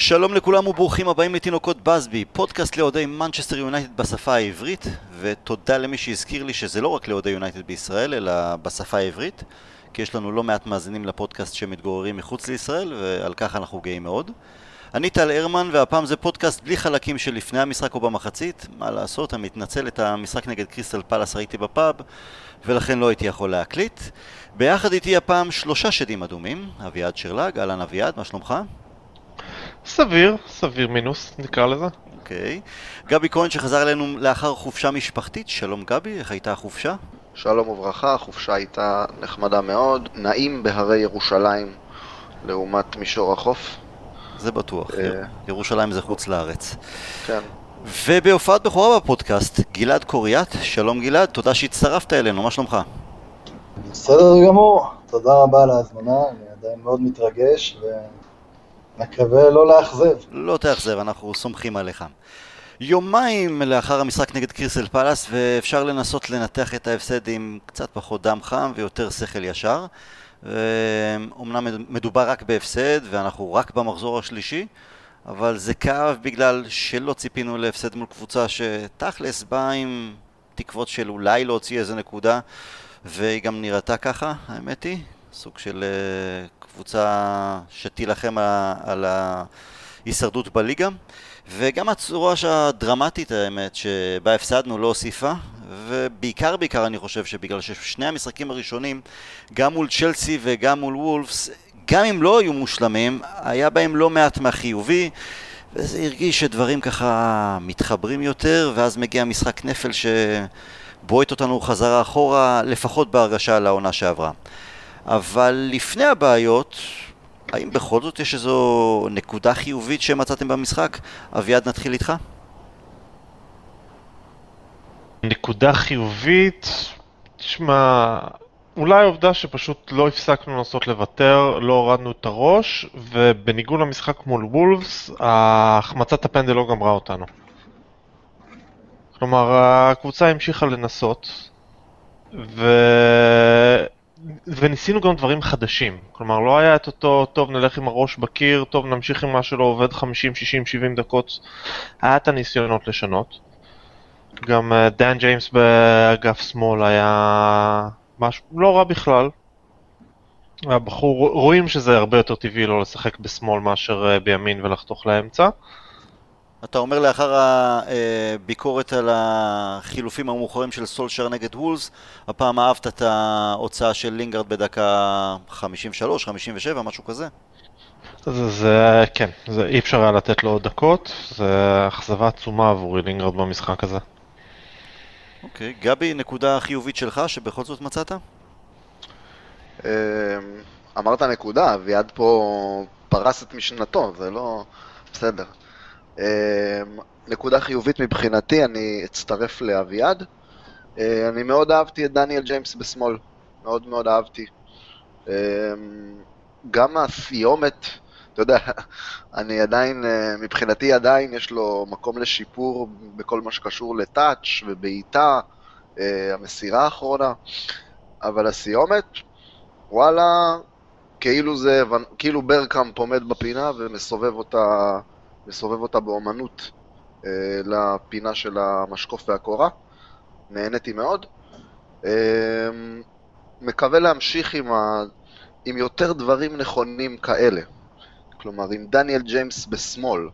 שלום לכולם וברוכים הבאים לתינוקות באזבי, פודקאסט לאוהדי מנצ'סטר יונייטד בשפה העברית ותודה למי שהזכיר לי שזה לא רק לאוהדי יונייטד בישראל אלא בשפה העברית כי יש לנו לא מעט מאזינים לפודקאסט שמתגוררים מחוץ לישראל ועל כך אנחנו גאים מאוד. אני טל הרמן והפעם זה פודקאסט בלי חלקים של לפני המשחק או במחצית מה לעשות, אני מתנצל את המשחק נגד קריסטל פאלאס ראיתי בפאב ולכן לא הייתי יכול להקליט ביחד איתי הפעם שלושה שדים אדומים אביעד שרלג, אהלן אביעד, מה שלומך? סביר, סביר מינוס נקרא לזה. אוקיי. גבי כהן שחזר אלינו לאחר חופשה משפחתית, שלום גבי, איך הייתה החופשה? שלום וברכה, החופשה הייתה נחמדה מאוד, נעים בהרי ירושלים לעומת מישור החוף. זה בטוח, אה, ירושלים זה חוץ לארץ. כן. ובהופעת בכורה בפודקאסט, גלעד קוריאט, שלום גלעד, תודה שהצטרפת אלינו, מה שלומך? בסדר גמור, תודה רבה על ההזמנה, אני עדיין מאוד מתרגש, ו... מקווה לא לאכזב. לא תאכזב, אנחנו סומכים עליך. יומיים לאחר המשחק נגד קריסל פלאס ואפשר לנסות לנתח את ההפסד עם קצת פחות דם חם ויותר שכל ישר. אמנם מדובר רק בהפסד ואנחנו רק במחזור השלישי, אבל זה כאב בגלל שלא ציפינו להפסד מול קבוצה שתכלס באה עם תקוות של אולי להוציא איזה נקודה והיא גם נראתה ככה, האמת היא, סוג של אה, קבוצה שתילחם על ההישרדות בליגה. וגם הצורה הדרמטית האמת שבה הפסדנו לא הוסיפה. ובעיקר בעיקר אני חושב שבגלל ששני המשחקים הראשונים גם מול צ'לסי וגם מול וולפס גם אם לא היו מושלמים היה בהם לא מעט מהחיובי. וזה הרגיש שדברים ככה מתחברים יותר ואז מגיע משחק נפל שבועט אותנו חזרה אחורה לפחות בהרגשה לעונה שעברה אבל לפני הבעיות, האם בכל זאת יש איזו נקודה חיובית שמצאתם במשחק? אביעד, נתחיל איתך. נקודה חיובית, תשמע, אולי העובדה שפשוט לא הפסקנו לנסות לוותר, לא הורדנו את הראש, ובניגוד למשחק מול וולפס, החמצת הפנדל לא גמרה אותנו. כלומר, הקבוצה המשיכה לנסות, ו... וניסינו גם דברים חדשים. כלומר, לא היה את אותו, טוב נלך עם הראש בקיר, טוב נמשיך עם מה שלא עובד 50, 60, 70 דקות. היה את הניסיונות לשנות. גם uh, דן ג'יימס באגף שמאל היה משהו לא רע בכלל. הבחור, רואים שזה הרבה יותר טבעי לא לשחק בשמאל מאשר uh, בימין ולחתוך לאמצע. אתה אומר לאחר הביקורת על החילופים המאוחרים של סולשר נגד וולס, הפעם אהבת את ההוצאה של לינגארד בדקה 53, 57, משהו כזה? זה, זה כן, זה, אי אפשר היה לתת לו עוד דקות, זה אכזבה עצומה עבורי לינגארד במשחק הזה. אוקיי, גבי, נקודה חיובית שלך שבכל זאת מצאת? אמ, אמרת נקודה, אביעד פה פרס את משנתו, זה לא... בסדר. אמ, נקודה חיובית מבחינתי, אני אצטרף לאביעד. אה, אני מאוד אהבתי את דניאל ג'יימס בשמאל, מאוד מאוד אהבתי. אמ, גם הסיומת, אתה יודע, אני עדיין, אה, מבחינתי עדיין יש לו מקום לשיפור בכל מה שקשור לטאץ' ובעיטה, אה, המסירה האחרונה, אבל הסיומת, וואלה, כאילו זה, כאילו ברקאמפ עומד בפינה ומסובב אותה מסובב אותה באומנות אה, לפינה של המשקוף והקורה. נהניתי מאוד. אה, מקווה להמשיך עם, ה... עם יותר דברים נכונים כאלה. כלומר, עם דניאל ג'יימס בשמאל,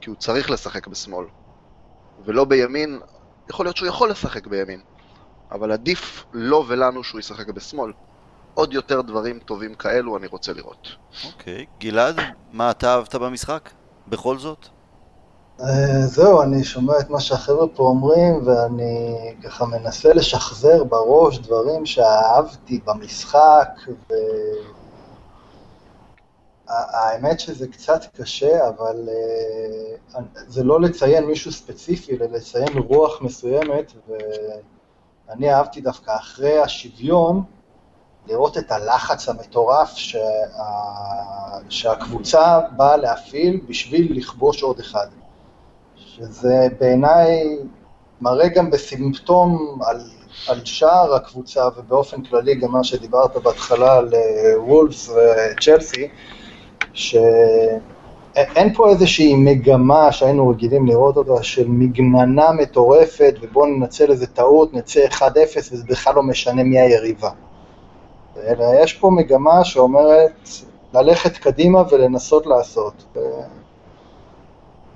כי הוא צריך לשחק בשמאל, ולא בימין, יכול להיות שהוא יכול לשחק בימין, אבל עדיף לו ולנו שהוא ישחק בשמאל. עוד יותר דברים טובים כאלו אני רוצה לראות. אוקיי, okay. גלעד, מה אתה אהבת במשחק? בכל זאת? אה, זהו, אני שומע את מה שהחבר'ה פה אומרים, ואני ככה מנסה לשחזר בראש דברים שאהבתי במשחק, ו... האמת שזה קצת קשה, אבל uh, זה לא לציין מישהו ספציפי, אלא לציין רוח מסוימת, ואני אהבתי דווקא אחרי השוויון, לראות את הלחץ המטורף שה... שהקבוצה באה להפעיל בשביל לכבוש עוד אחד. שזה בעיניי מראה גם בסימפטום על, על שער הקבוצה ובאופן כללי גם מה שדיברת בהתחלה על אה, וולפס וצ'לסי, שהם אין פה איזושהי מגמה שהיינו רגילים לראות אותה של מגננה מטורפת ובואו ננצל איזה טעות, נצא 1-0 וזה בכלל לא משנה מי היריבה. אלא יש פה מגמה שאומרת ללכת קדימה ולנסות לעשות.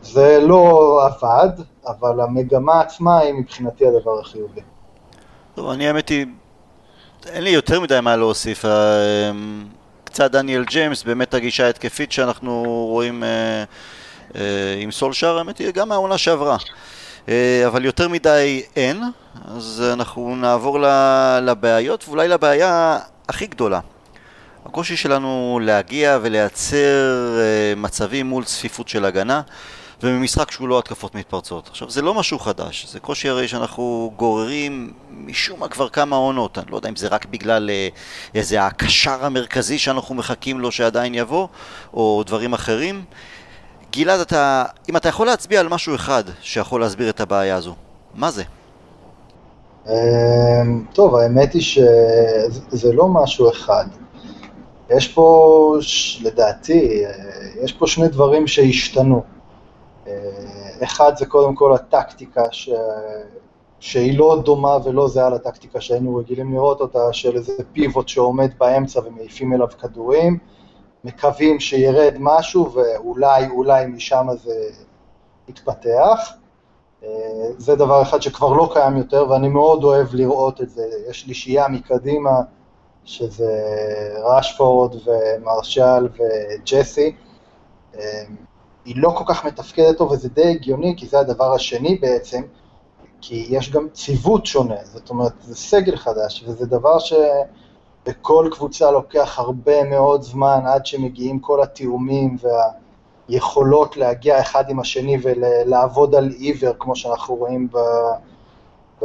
זה לא עבד, אבל המגמה עצמה היא מבחינתי הדבר החיובי. טוב, אני האמת היא, אין לי יותר מדי מה להוסיף. קצת דניאל ג'יימס, באמת הגישה ההתקפית שאנחנו רואים אה, אה, עם סולשאר, האמת היא גם מהעונה שעברה. אה, אבל יותר מדי אין, אז אנחנו נעבור לבעיות, ואולי לבעיה הכי גדולה. הקושי שלנו להגיע ולייצר אה, מצבים מול צפיפות של הגנה. וממשחק שהוא לא התקפות מתפרצות. עכשיו, זה לא משהו חדש, זה קושי הרי שאנחנו גוררים משום מה כבר כמה עונות. אני לא יודע אם זה רק בגלל אה, איזה הקשר המרכזי שאנחנו מחכים לו שעדיין יבוא, או דברים אחרים. גלעד, אתה, אם אתה יכול להצביע על משהו אחד שיכול להסביר את הבעיה הזו, מה זה? אמ, טוב, האמת היא שזה לא משהו אחד. יש פה, לדעתי, אה, יש פה שני דברים שהשתנו. אה, אחד זה קודם כל הטקטיקה ש... שהיא לא דומה ולא זהה לטקטיקה שהיינו רגילים לראות אותה, של איזה פיבוט שעומד באמצע ומעיפים אליו כדורים, מקווים שירד משהו ואולי, אולי משם זה יתפתח. אה, זה דבר אחד שכבר לא קיים יותר ואני מאוד אוהב לראות את זה. יש לי שיעה מקדימה, שזה ראשפורד ומרשל וג'סי. אה, היא לא כל כך מתפקדת טוב, וזה די הגיוני, כי זה הדבר השני בעצם, כי יש גם ציוות שונה, זאת אומרת, זה סגל חדש, וזה דבר שבכל קבוצה לוקח הרבה מאוד זמן עד שמגיעים כל התיאומים והיכולות להגיע אחד עם השני ולעבוד על עיוור, כמו שאנחנו רואים ב... ב...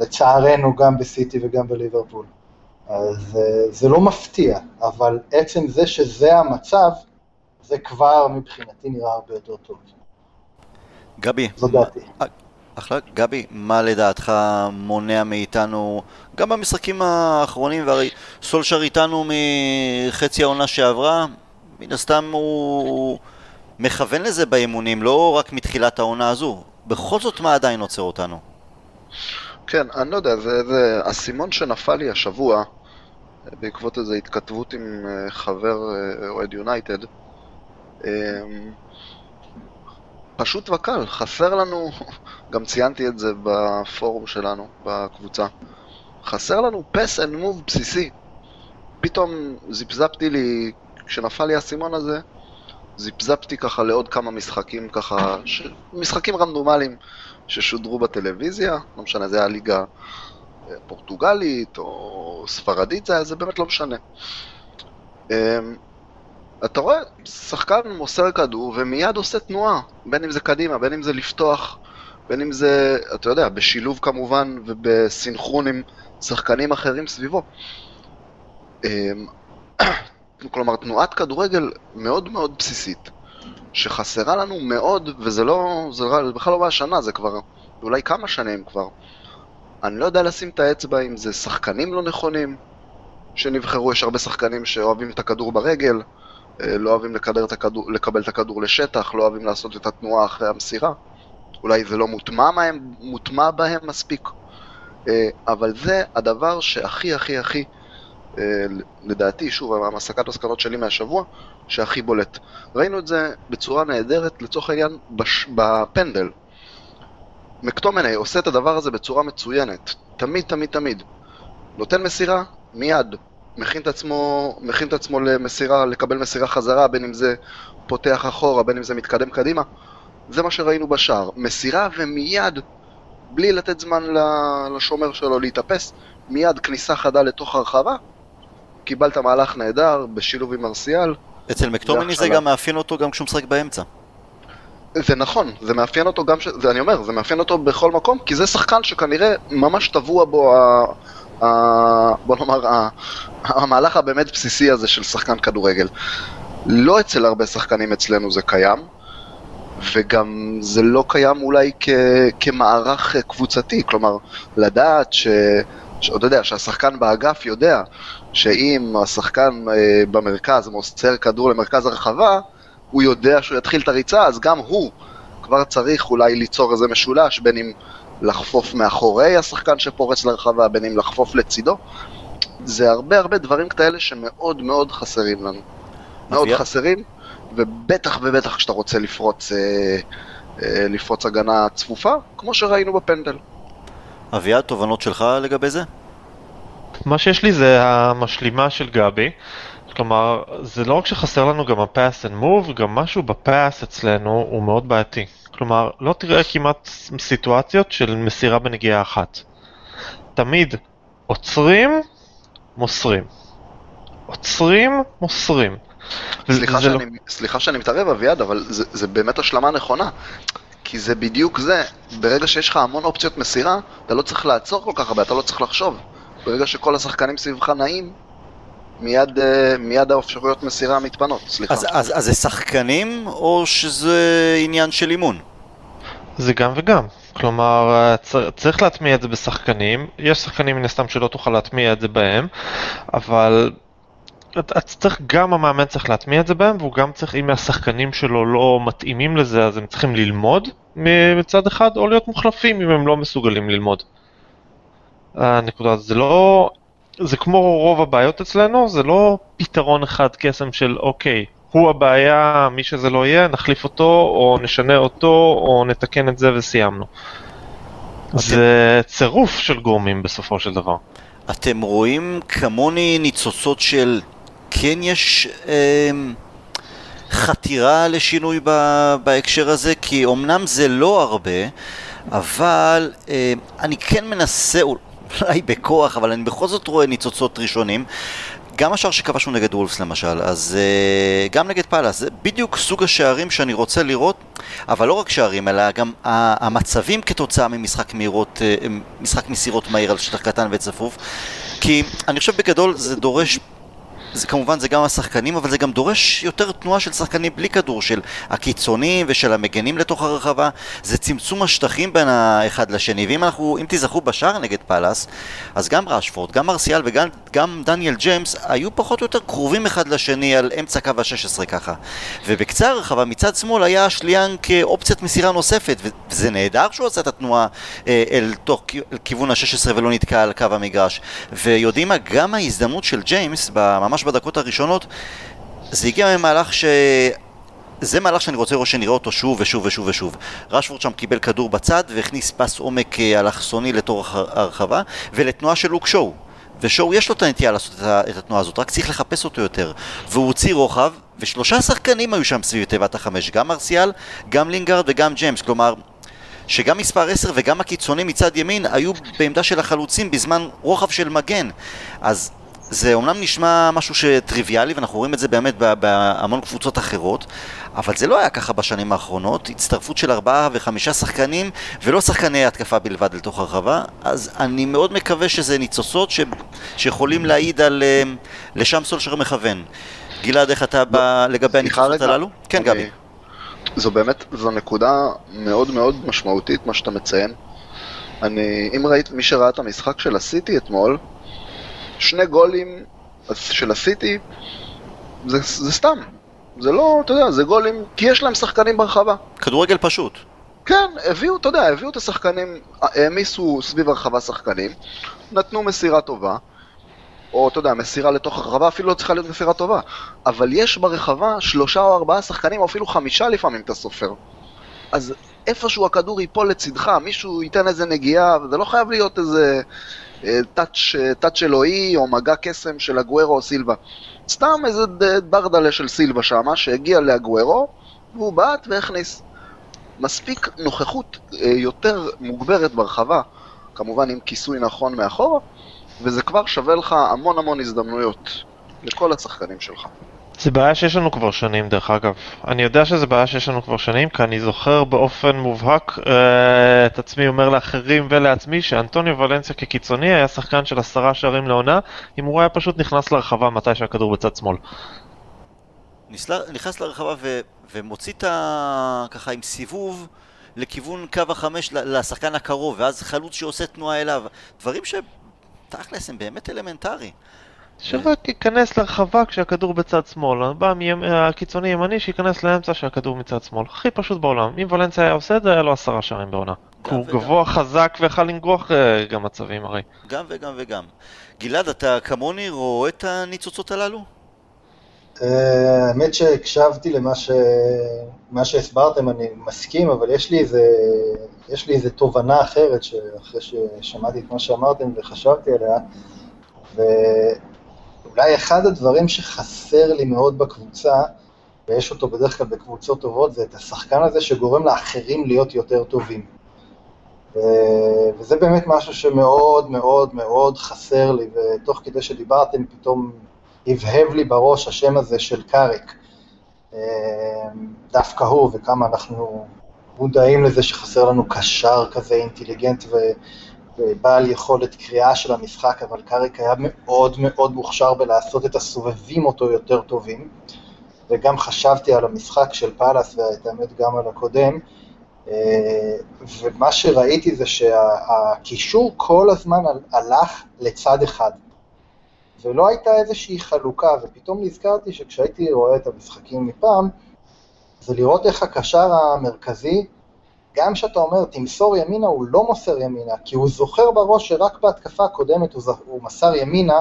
לצערנו גם בסיטי וגם בליברפול. אז אה, זה לא מפתיע, אבל עצם זה שזה המצב, זה כבר מבחינתי נראה הרבה יותר טוב. גבי, זו דעתי. אה, אחלה, גבי, מה לדעתך מונע מאיתנו, גם במשחקים האחרונים, והרי סולשר איתנו מחצי העונה שעברה, מן הסתם הוא מכוון לזה באימונים, לא רק מתחילת העונה הזו. בכל זאת, מה עדיין עוצר אותנו? כן, אני לא יודע, זה, זה אסימון שנפל לי השבוע, בעקבות איזו התכתבות עם אה, חבר אה, אוהד יונייטד, אמ, פשוט וקל, חסר לנו, גם ציינתי את זה בפורום שלנו, בקבוצה, חסר לנו pass and move בסיסי. פתאום זיפזפתי לי, כשנפל לי האסימון הזה, זיפזפתי ככה לעוד כמה משחקים ככה, ש... משחקים רנדומליים ששודרו בטלוויזיה, לא משנה, זה היה ליגה אה, פורטוגלית או ספרדית, זה, זה באמת לא משנה. אמ, אתה רואה, שחקן מוסר כדור ומיד עושה תנועה, בין אם זה קדימה, בין אם זה לפתוח, בין אם זה, אתה יודע, בשילוב כמובן ובסינכרון עם שחקנים אחרים סביבו. כלומר, תנועת כדורגל מאוד מאוד בסיסית, שחסרה לנו מאוד, וזה לא, זה בכלל לא מהשנה, זה כבר אולי כמה שנים כבר. אני לא יודע לשים את האצבע אם זה שחקנים לא נכונים שנבחרו, יש הרבה שחקנים שאוהבים את הכדור ברגל, אה, לא אוהבים את הכדור, לקבל את הכדור לשטח, לא אוהבים לעשות את התנועה אחרי המסירה. אולי זה לא מוטמע בהם, מוטמע בהם מספיק. אה, אבל זה הדבר שהכי הכי הכי, לדעתי, שוב, המסקת מסקנות שלי מהשבוע, שהכי בולט. ראינו את זה בצורה נהדרת, לצורך העניין, בש... בפנדל. מקטומני עושה את הדבר הזה בצורה מצוינת. תמיד, תמיד, תמיד. נותן מסירה, מיד. מכין את עצמו, מכין את עצמו למסירה, לקבל מסירה חזרה, בין אם זה פותח אחורה, בין אם זה מתקדם קדימה. זה מה שראינו בשער. מסירה ומיד, בלי לתת זמן לשומר שלו להתאפס, מיד כניסה חדה לתוך הרחבה. קיבלת מהלך נהדר, בשילוב עם ארסיאל. אצל מקטומני זה גם מאפיין אותו גם כשהוא משחק באמצע. זה נכון, זה מאפיין אותו גם, ש... זה אני אומר, זה מאפיין אותו בכל מקום, כי זה שחקן שכנראה ממש טבוע בו ה... ה... בוא נאמר, ה... המהלך הבאמת בסיסי הזה של שחקן כדורגל. לא אצל הרבה שחקנים אצלנו זה קיים, וגם זה לא קיים אולי כ... כמערך קבוצתי, כלומר, לדעת ש... שאתה יודע, שהשחקן באגף יודע שאם השחקן אה, במרכז מוסר כדור למרכז הרחבה, הוא יודע שהוא יתחיל את הריצה, אז גם הוא כבר צריך אולי ליצור איזה משולש, בין אם לחפוף מאחורי השחקן שפורץ לרחבה, בין אם לחפוף לצידו. זה הרבה הרבה דברים כאלה שמאוד מאוד חסרים לנו. מאוד אביה? חסרים, ובטח ובטח כשאתה רוצה לפרוץ, אה, אה, לפרוץ הגנה צפופה, כמו שראינו בפנדל. אביעד, תובנות שלך לגבי זה? מה שיש לי זה המשלימה של גבי. כלומר, זה לא רק שחסר לנו גם ה-pass and move, גם משהו ב-pass אצלנו הוא מאוד בעייתי. כלומר, לא תראה כמעט סיטואציות של מסירה בנגיעה אחת. תמיד עוצרים, מוסרים. עוצרים, מוסרים. סליחה לא- שאני, סליחה שאני מתערב, אביעד, אבל זה, זה באמת השלמה נכונה. כי זה בדיוק זה, ברגע שיש לך המון אופציות מסירה, אתה לא צריך לעצור כל כך הרבה, אתה לא צריך לחשוב. ברגע שכל השחקנים סביבך נעים, מיד, אה, מיד האפשרויות מסירה מתפנות, סליחה. אז, אז, אז זה שחקנים, או שזה עניין של אימון? זה גם וגם. כלומר, אה, צר- צריך להטמיע את זה בשחקנים, יש שחקנים מן הסתם שלא תוכל להטמיע את זה בהם, אבל את, צריך, גם המאמן צריך להטמיע את זה בהם, והוא גם צריך, אם השחקנים שלו לא מתאימים לזה, אז הם צריכים ללמוד מצד אחד, או להיות מוחלפים אם הם לא מסוגלים ללמוד. הנקודה, זה לא, זה כמו רוב הבעיות אצלנו, זה לא פתרון אחד קסם של אוקיי, הוא הבעיה, מי שזה לא יהיה, נחליף אותו, או נשנה אותו, או נתקן את זה וסיימנו. זה צירוף של גורמים בסופו של דבר. אתם רואים כמוני ניצוצות של כן יש אה, חתירה לשינוי ב, בהקשר הזה? כי אמנם זה לא הרבה, אבל אה, אני כן מנסה, אולי בכוח, אבל אני בכל זאת רואה ניצוצות ראשונים. גם השער שכבשנו נגד וולפס למשל, אז uh, גם נגד פאלאס, זה בדיוק סוג השערים שאני רוצה לראות, אבל לא רק שערים, אלא גם המצבים כתוצאה ממשחק מהירות, uh, משחק מסירות מהיר על שטח קטן וצפוף, כי אני חושב בגדול זה דורש זה כמובן זה גם השחקנים, אבל זה גם דורש יותר תנועה של שחקנים בלי כדור, של הקיצונים ושל המגנים לתוך הרחבה. זה צמצום השטחים בין האחד לשני, ואם אנחנו, אם תיזכרו בשער נגד פאלאס, אז גם ראשפורד, גם מרסיאל וגם גם דניאל ג'יימס היו פחות או יותר קרובים אחד לשני על אמצע קו ה-16 ככה. ובקצה הרחבה מצד שמאל היה שליאן כאופציית מסירה נוספת, וזה נהדר שהוא עשה את התנועה אה, אל תוך אל כיוון ה-16 ולא נתקע על קו המגרש. ויודעים מה, גם ההזדמנות של ג'יימס, ממש בדקות הראשונות, זה הגיע ממהלך ש... זה מהלך שאני רוצה לראות שנראה אותו שוב ושוב ושוב ושוב. רשפורד שם קיבל כדור בצד והכניס פס עומק אה, אלכסוני לתוך הרחבה ולתנועה של לוק שואו. ושואו יש לו את הנטייה לעשות את התנועה הזאת, רק צריך לחפש אותו יותר. והוא הוציא רוחב, ושלושה שחקנים היו שם סביב תיבת החמש, גם מרסיאל, גם לינגארד וגם ג'יימס, כלומר... שגם מספר 10 וגם הקיצונים מצד ימין היו בעמדה של החלוצים בזמן רוחב של מגן. אז זה אומנם נשמע משהו שטריוויאלי, ואנחנו רואים את זה באמת בהמון קבוצות אחרות, אבל זה לא היה ככה בשנים האחרונות, הצטרפות של ארבעה וחמישה שחקנים, ולא שחקני התקפה בלבד לתוך הרחבה, אז אני מאוד מקווה שזה ניצוצות ש... שיכולים להעיד על לשם סולשר מכוון. גלעד, איך אתה בא לגבי הניצוצות הללו? כן, גבי. זו באמת, זו נקודה מאוד מאוד משמעותית, מה שאתה מציין. אני, אם ראית, מי שראה את המשחק של הסיטי אתמול, שני גולים של הסיטי, זה, זה סתם. זה לא, אתה יודע, זה גולים, כי יש להם שחקנים ברחבה. כדורגל פשוט. כן, הביאו, אתה יודע, הביאו את השחקנים, העמיסו סביב הרחבה שחקנים, נתנו מסירה טובה, או אתה יודע, מסירה לתוך הרחבה, אפילו לא צריכה להיות מסירה טובה, אבל יש ברחבה שלושה או ארבעה שחקנים, או אפילו חמישה לפעמים אתה סופר. אז איפשהו הכדור ייפול לצדך, מישהו ייתן איזה נגיעה, וזה לא חייב להיות איזה טאץ', טאץ' אלוהי או מגע קסם של אגוורו או סילבה. סתם איזה דרדלה של סילבה שמה, שהגיע לאגוורו, והוא בעט והכניס. מספיק נוכחות יותר מוגברת ברחבה, כמובן עם כיסוי נכון מאחורה, וזה כבר שווה לך המון המון הזדמנויות לכל השחקנים שלך. זה בעיה שיש לנו כבר שנים דרך אגב. אני יודע שזה בעיה שיש לנו כבר שנים, כי אני זוכר באופן מובהק אה, את עצמי אומר לאחרים ולעצמי שאנטוניו ולנסיה כקיצוני היה שחקן של עשרה שערים לעונה, אם הוא היה פשוט נכנס לרחבה מתי שהכדור בצד שמאל. נכנס לרחבה ו, ומוציא את ה... ככה עם סיבוב לכיוון קו החמש לשחקן הקרוב, ואז חלוץ שעושה תנועה אליו. דברים שתכלס הם באמת אלמנטרי. שרק ייכנס לרחבה כשהכדור בצד שמאל, בא מהקיצוני ימני שייכנס לאמצע כשהכדור מצד שמאל, הכי פשוט בעולם. אם ולנסיה היה עושה את זה, היה לו עשרה שערים בעונה. גם הוא וגם. גבוה, חזק ויכל לנגוח אה, גם מצבים הרי. גם וגם וגם. גלעד, אתה כמוני רואה את הניצוצות הללו? אה, האמת שהקשבתי למה שהסברתם, אני מסכים, אבל יש לי איזה, יש לי איזה תובנה אחרת, שאחרי ששמעתי את מה שאמרתם וחשבתי עליה, ואולי אחד הדברים שחסר לי מאוד בקבוצה, ויש אותו בדרך כלל בקבוצות טובות, זה את השחקן הזה שגורם לאחרים להיות יותר טובים. וזה באמת משהו שמאוד מאוד מאוד חסר לי, ותוך כדי שדיברתם פתאום הבהב לי בראש השם הזה של קאריק. אה, דווקא הוא, וכמה אנחנו מודעים לזה שחסר לנו קשר כזה אינטליגנט ו... ובעל יכולת קריאה של המשחק, אבל קאריק היה מאוד מאוד מוכשר בלעשות את הסובבים אותו יותר טובים. וגם חשבתי על המשחק של פאלאס, ואת האמת גם על הקודם, אה, ומה שראיתי זה שהקישור כל הזמן הלך לצד אחד. ולא הייתה איזושהי חלוקה, ופתאום נזכרתי שכשהייתי רואה את המשחקים מפעם, זה לראות איך הקשר המרכזי, גם כשאתה אומר תמסור ימינה, הוא לא מוסר ימינה, כי הוא זוכר בראש שרק בהתקפה הקודמת הוא, ז- הוא מסר ימינה,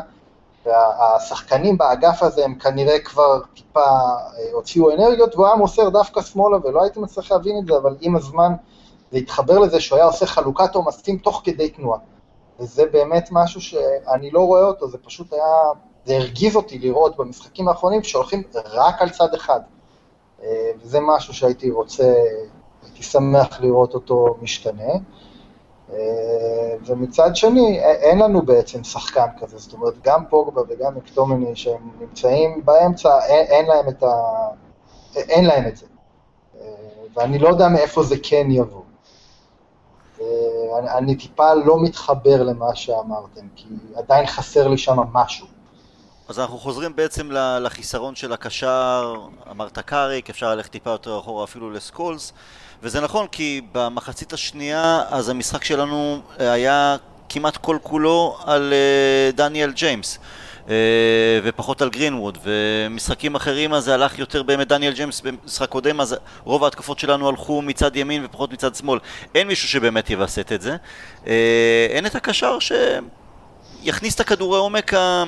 והשחקנים באגף הזה הם כנראה כבר טיפה אה, הוציאו אנרגיות, והוא היה מוסר דווקא שמאלה, ולא הייתי מצליח להבין את זה, אבל עם הזמן זה התחבר לזה שהוא היה עושה חלוקת עומסים תוך כדי תנועה. וזה באמת משהו שאני לא רואה אותו, זה פשוט היה, זה הרגיז אותי לראות במשחקים האחרונים שהולכים רק על צד אחד. אה, וזה משהו שהייתי רוצה, הייתי שמח לראות אותו משתנה. אה, ומצד שני, אין לנו בעצם שחקן כזה, זאת אומרת, גם פוגבה וגם מקטומני שהם נמצאים באמצע, אין, אין להם את ה... אין להם את זה. אה, ואני לא יודע מאיפה זה כן יבוא. אה, אני, אני טיפה לא מתחבר למה שאמרתם, כי עדיין חסר לי שם משהו. אז אנחנו חוזרים בעצם לחיסרון של הקשר, אמרת קאריק, אפשר ללכת טיפה יותר אחורה אפילו לסקולס, וזה נכון כי במחצית השנייה אז המשחק שלנו אה, היה כמעט כל כולו על אה, דניאל ג'יימס. אה, ופחות על גרינווד, ומשחקים אחרים אז זה הלך יותר באמת דניאל ג'יימס במשחק קודם, אז רוב ההתקפות שלנו הלכו מצד ימין ופחות מצד שמאל. אין מישהו שבאמת יווסת את זה. אין את הקשר ש... יכניס את הכדורי עומק, ה-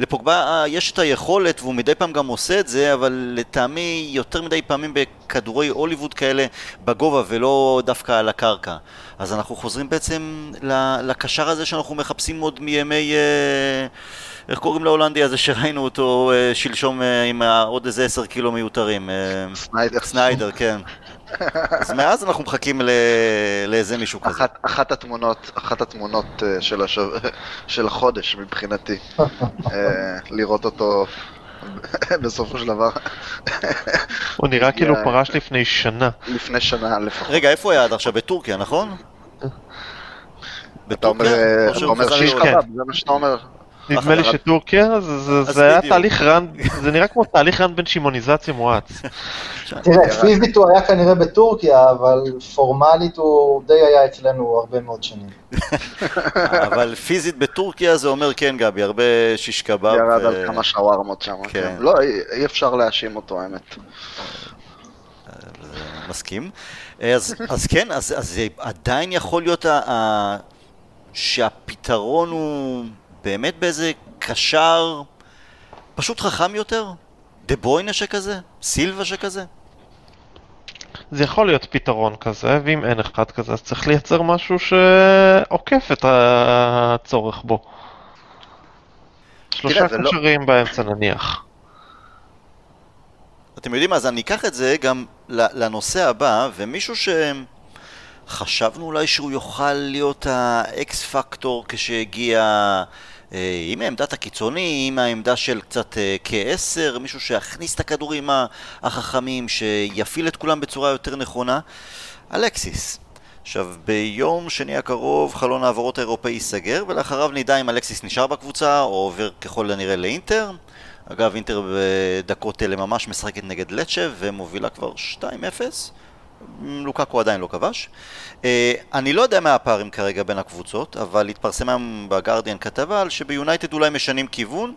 לפוגבה אה, יש את היכולת והוא מדי פעם גם עושה את זה, אבל לטעמי יותר מדי פעמים בכדורי הוליווד כאלה בגובה ולא דווקא על הקרקע. אז אנחנו חוזרים בעצם לקשר הזה שאנחנו מחפשים עוד מימי... אה, איך קוראים להולנדי הזה שראינו אותו אה, שלשום עם עוד איזה עשר קילו מיותרים? סניידר. סניידר, כן. אז מאז אנחנו מחכים ל- לאיזה מישהו כזה. אחת, אחת התמונות, אחת התמונות אה, של, השב... של החודש מבחינתי, אה, לראות אותו בסופו של דבר הוא נראה כאילו. פרש לפני שנה. לפני שנה לפחות. רגע, איפה הוא היה עד עכשיו? בטורקיה, נכון? אתה אומר, בטורקיה? אה, אתה אומר שיש? קבב, זה מה שאתה אומר. נדמה לי שטורקיה זה- זה אז זה היה. תהליך רן, זה נראה כמו תהליך רן בין שימוניזציה מואץ. תראה, פיזית הוא היה כנראה בטורקיה, אבל פורמלית הוא די היה אצלנו הרבה מאוד שנים. אבל פיזית בטורקיה זה אומר כן, גבי, הרבה שיש קבב. ירד על כמה שווארמות שם. כן. לא, אי- אי אפשר להאשים אותו, האמת. מסכים. אז, אז כן, אז, אז זה עדיין יכול להיות ה, ה, שהפתרון הוא באמת באיזה קשר פשוט חכם יותר? דה בוינה שכזה? סילבה שכזה? זה יכול להיות פתרון כזה, ואם אין אחד כזה אז צריך לייצר משהו שעוקף את הצורך בו. שלושה לא- קשרים באמצע נניח. אתם יודעים מה, אז אני אקח את זה גם לנושא הבא, ומישהו שחשבנו אולי שהוא יוכל להיות האקס פקטור כשהגיע עם העמדת הקיצוני, עם העמדה של קצת אה, כעשר, מישהו שיכניס את הכדורים החכמים, שיפעיל את כולם בצורה יותר נכונה, אלקסיס. עכשיו, ביום שני הקרוב חלון העברות האירופאי ייסגר, ולאחריו נדע אם אלקסיס נשאר בקבוצה או עובר ככל הנראה לאינטר. אגב, אינטר בדקות אלה ממש משחקת נגד לצ'ה ומובילה כבר 2-0. לוקקו עדיין לא כבש. אה, אני לא יודע מה הפערים כרגע בין הקבוצות, אבל התפרסם היום בגרדיאן כתבה על שביונייטד אולי משנים כיוון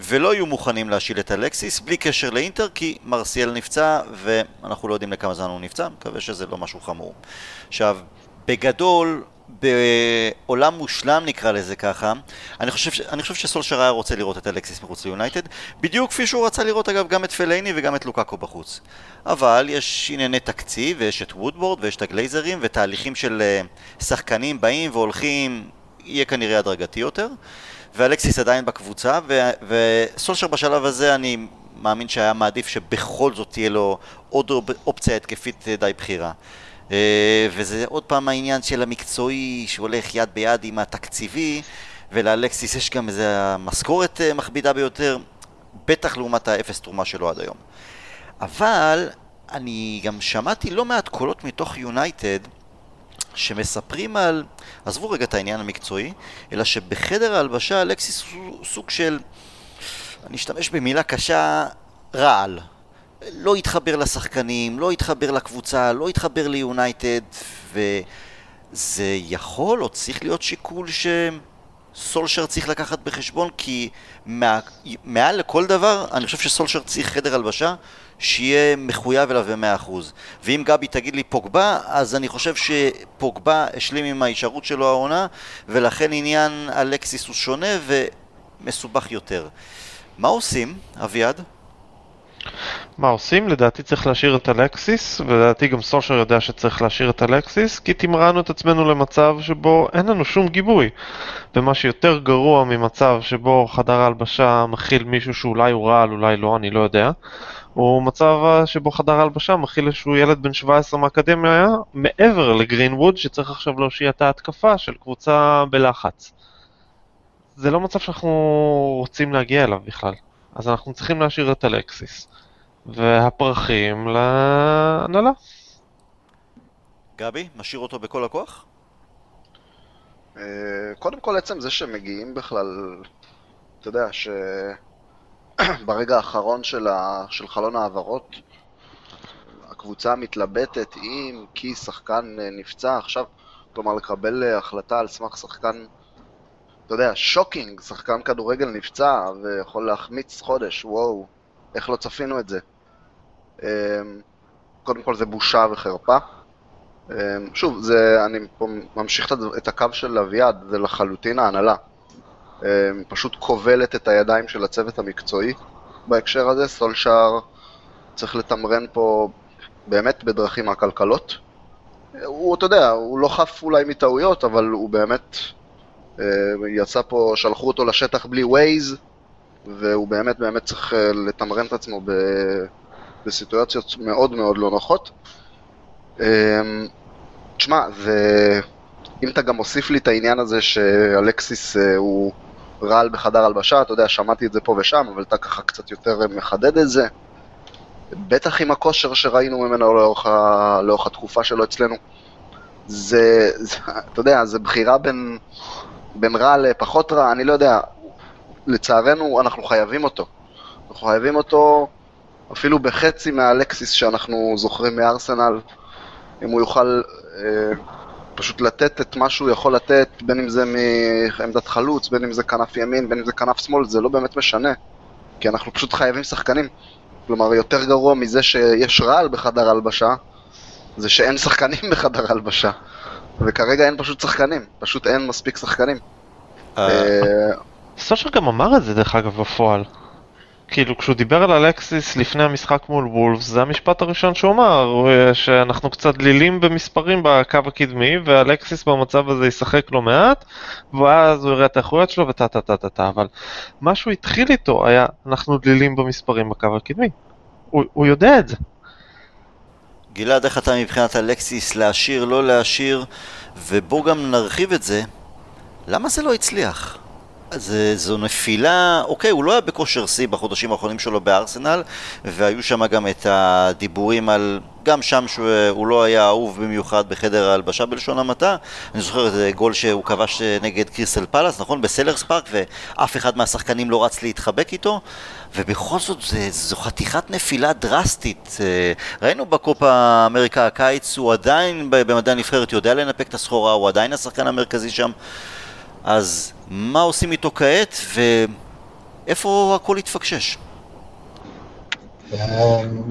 ולא יהיו מוכנים להשיל את אלקסיס בלי קשר לאינטר כי מרסיאל נפצע ואנחנו לא יודעים לכמה זמן הוא נפצע, מקווה שזה לא משהו חמור. עכשיו, בגדול, בעולם מושלם נקרא לזה ככה, אני חושב, אני חושב שסולשר היה רוצה לראות את אלקסיס מחוץ ליונייטד, בדיוק כפי שהוא רצה לראות אגב גם את פלאיני וגם את לוקאקו בחוץ. אבל יש ענייני תקציב, ויש את וודבורד, ויש את הגלייזרים, ותהליכים של אה, שחקנים באים והולכים, יהיה כנראה הדרגתי יותר. ואלקסיס עדיין בקבוצה, ו- וסולשר בשלב הזה אני מאמין שהיה מעדיף שבכל זאת תהיה לו עוד אופציה התקפית אה, די בכירה. אה, וזה עוד פעם העניין של המקצועי שהולך יד ביד עם התקציבי, ולאלקסיס יש גם איזו משכורת אה, מכבידה ביותר, בטח לעומת האפס תרומה שלו עד היום. אבל אני גם שמעתי לא מעט קולות מתוך יונייטד שמספרים על, עזבו רגע את העניין המקצועי, אלא שבחדר ההלבשה אלקסיס הוא סוג של, אני אשתמש במילה קשה, רעל. לא התחבר לשחקנים, לא התחבר לקבוצה, לא התחבר ליונייטד, וזה יכול או צריך להיות שיקול שסולשר צריך לקחת בחשבון, כי מה, מעל לכל דבר, אני חושב שסולשר צריך חדר הלבשה שיהיה מחויב אליו במאה אחוז. ואם גבי תגיד לי פוגבה, אז אני חושב שפוגבה השלים עם ההישארות שלו העונה, ולכן עניין אלקסיס הוא שונה ומסובך יותר. מה עושים, אביעד? מה עושים? לדעתי צריך להשאיר את אלקסיס, ולדעתי גם סושר יודע שצריך להשאיר את אלקסיס, כי תמרנו את עצמנו למצב שבו אין לנו שום גיבוי. ומה שיותר גרוע ממצב שבו חדר ההלבשה מכיל מישהו שאולי הוא רעל, אולי לא, אני לא יודע, הוא מצב שבו חדר ההלבשה מכיל איזשהו ילד בן 17 מהאקדמיה, מעבר לגרינווד, שצריך עכשיו להושיע את ההתקפה של קבוצה בלחץ. זה לא מצב שאנחנו רוצים להגיע אליו בכלל. אז אנחנו צריכים להשאיר את אלקסיס. והפרחים להנהלה. גבי, משאיר אותו בכל הכוח? אה, קודם כל, עצם זה שמגיעים בכלל, אתה יודע, שברגע האחרון של, ה... של חלון העברות, הקבוצה מתלבטת אם כי שחקן אה, נפצע עכשיו, כלומר לקבל אה, החלטה על סמך שחקן, אתה יודע, שוקינג, שחקן כדורגל נפצע ויכול להחמיץ חודש, וואו, איך לא צפינו את זה. אמ, קודם כל זה בושה וחרפה. אמ, שוב, זה, אני פה ממשיך את הקו של אביעד, זה לחלוטין ההנהלה. אמ, פשוט כובלת את הידיים של הצוות המקצועי בהקשר הזה. סולשאר צריך לתמרן פה באמת בדרכים עקלקלות. הוא, אתה יודע, הוא לא חף אולי מטעויות, אבל הוא באמת יצא פה, שלחו אותו לשטח בלי ווייז, והוא באמת באמת צריך אה, לתמרן את עצמו. בסיטואציות מאוד מאוד לא נוחות. אמ, תשמע. אם אתה גם מוסיף לי את העניין הזה שאלקסיס אה, הוא רעל בחדר הלבשה, אתה יודע, שמעתי את זה פה ושם, אבל אתה ככה קצת יותר מחדד את זה. בטח עם הכושר שראינו ממנו לאורך, ה... לאורך התקופה שלו אצלנו. זה, זה, אתה יודע, זה בחירה בין, בין רע לפחות רע, אני לא יודע. לצערנו, אנחנו חייבים אותו. אנחנו חייבים אותו אפילו בחצי מהאלקסיס שאנחנו זוכרים מארסנל, אם הוא יוכל אה, פשוט לתת את מה שהוא יכול לתת, בין אם זה מעמדת חלוץ, בין אם זה כנף ימין, בין אם זה כנף שמאל, זה לא באמת משנה, כי אנחנו פשוט חייבים שחקנים. כלומר, יותר גרוע מזה שיש רעל בחדר הלבשה, זה שאין שחקנים בחדר הלבשה. וכרגע אין פשוט שחקנים, פשוט אין מספיק שחקנים. אה, אה, סושר גם אמר את זה דרך אגב בפועל. כאילו כשהוא דיבר על אלקסיס לפני המשחק מול וולפס, זה המשפט הראשון שהוא אמר, שאנחנו קצת דלילים במספרים בקו הקדמי, ואלקסיס במצב הזה ישחק לא מעט, ואז הוא יראה את האיכויות שלו וטה טה טה טה טה, אבל מה שהוא התחיל איתו היה, אנחנו דלילים במספרים בקו הקדמי. הוא, הוא יודע את זה. גלעד, איך אתה מבחינת אלקסיס להשאיר, לא להשאיר, ובוא גם נרחיב את זה, למה זה לא הצליח? אז אה, זו נפילה, אוקיי, הוא לא היה בכושר שיא בחודשים האחרונים שלו בארסנל, והיו שם גם את הדיבורים על, גם שם שהוא לא היה אהוב במיוחד בחדר ההלבשה בלשון המעטה. אני זוכר את גול שהוא כבש נגד קריסטל פלאס, נכון? בסלרס פארק, ואף אחד מהשחקנים לא רץ להתחבק איתו, ובכל זאת זה, זו חתיכת נפילה דרסטית. אה, ראינו בקופה אמריקה הקיץ, הוא עדיין במדעי הנבחרת יודע לנפק את הסחורה, הוא עדיין השחקן המרכזי שם. אז מה עושים איתו כעת, ואיפה הכל התפקשש? אמ,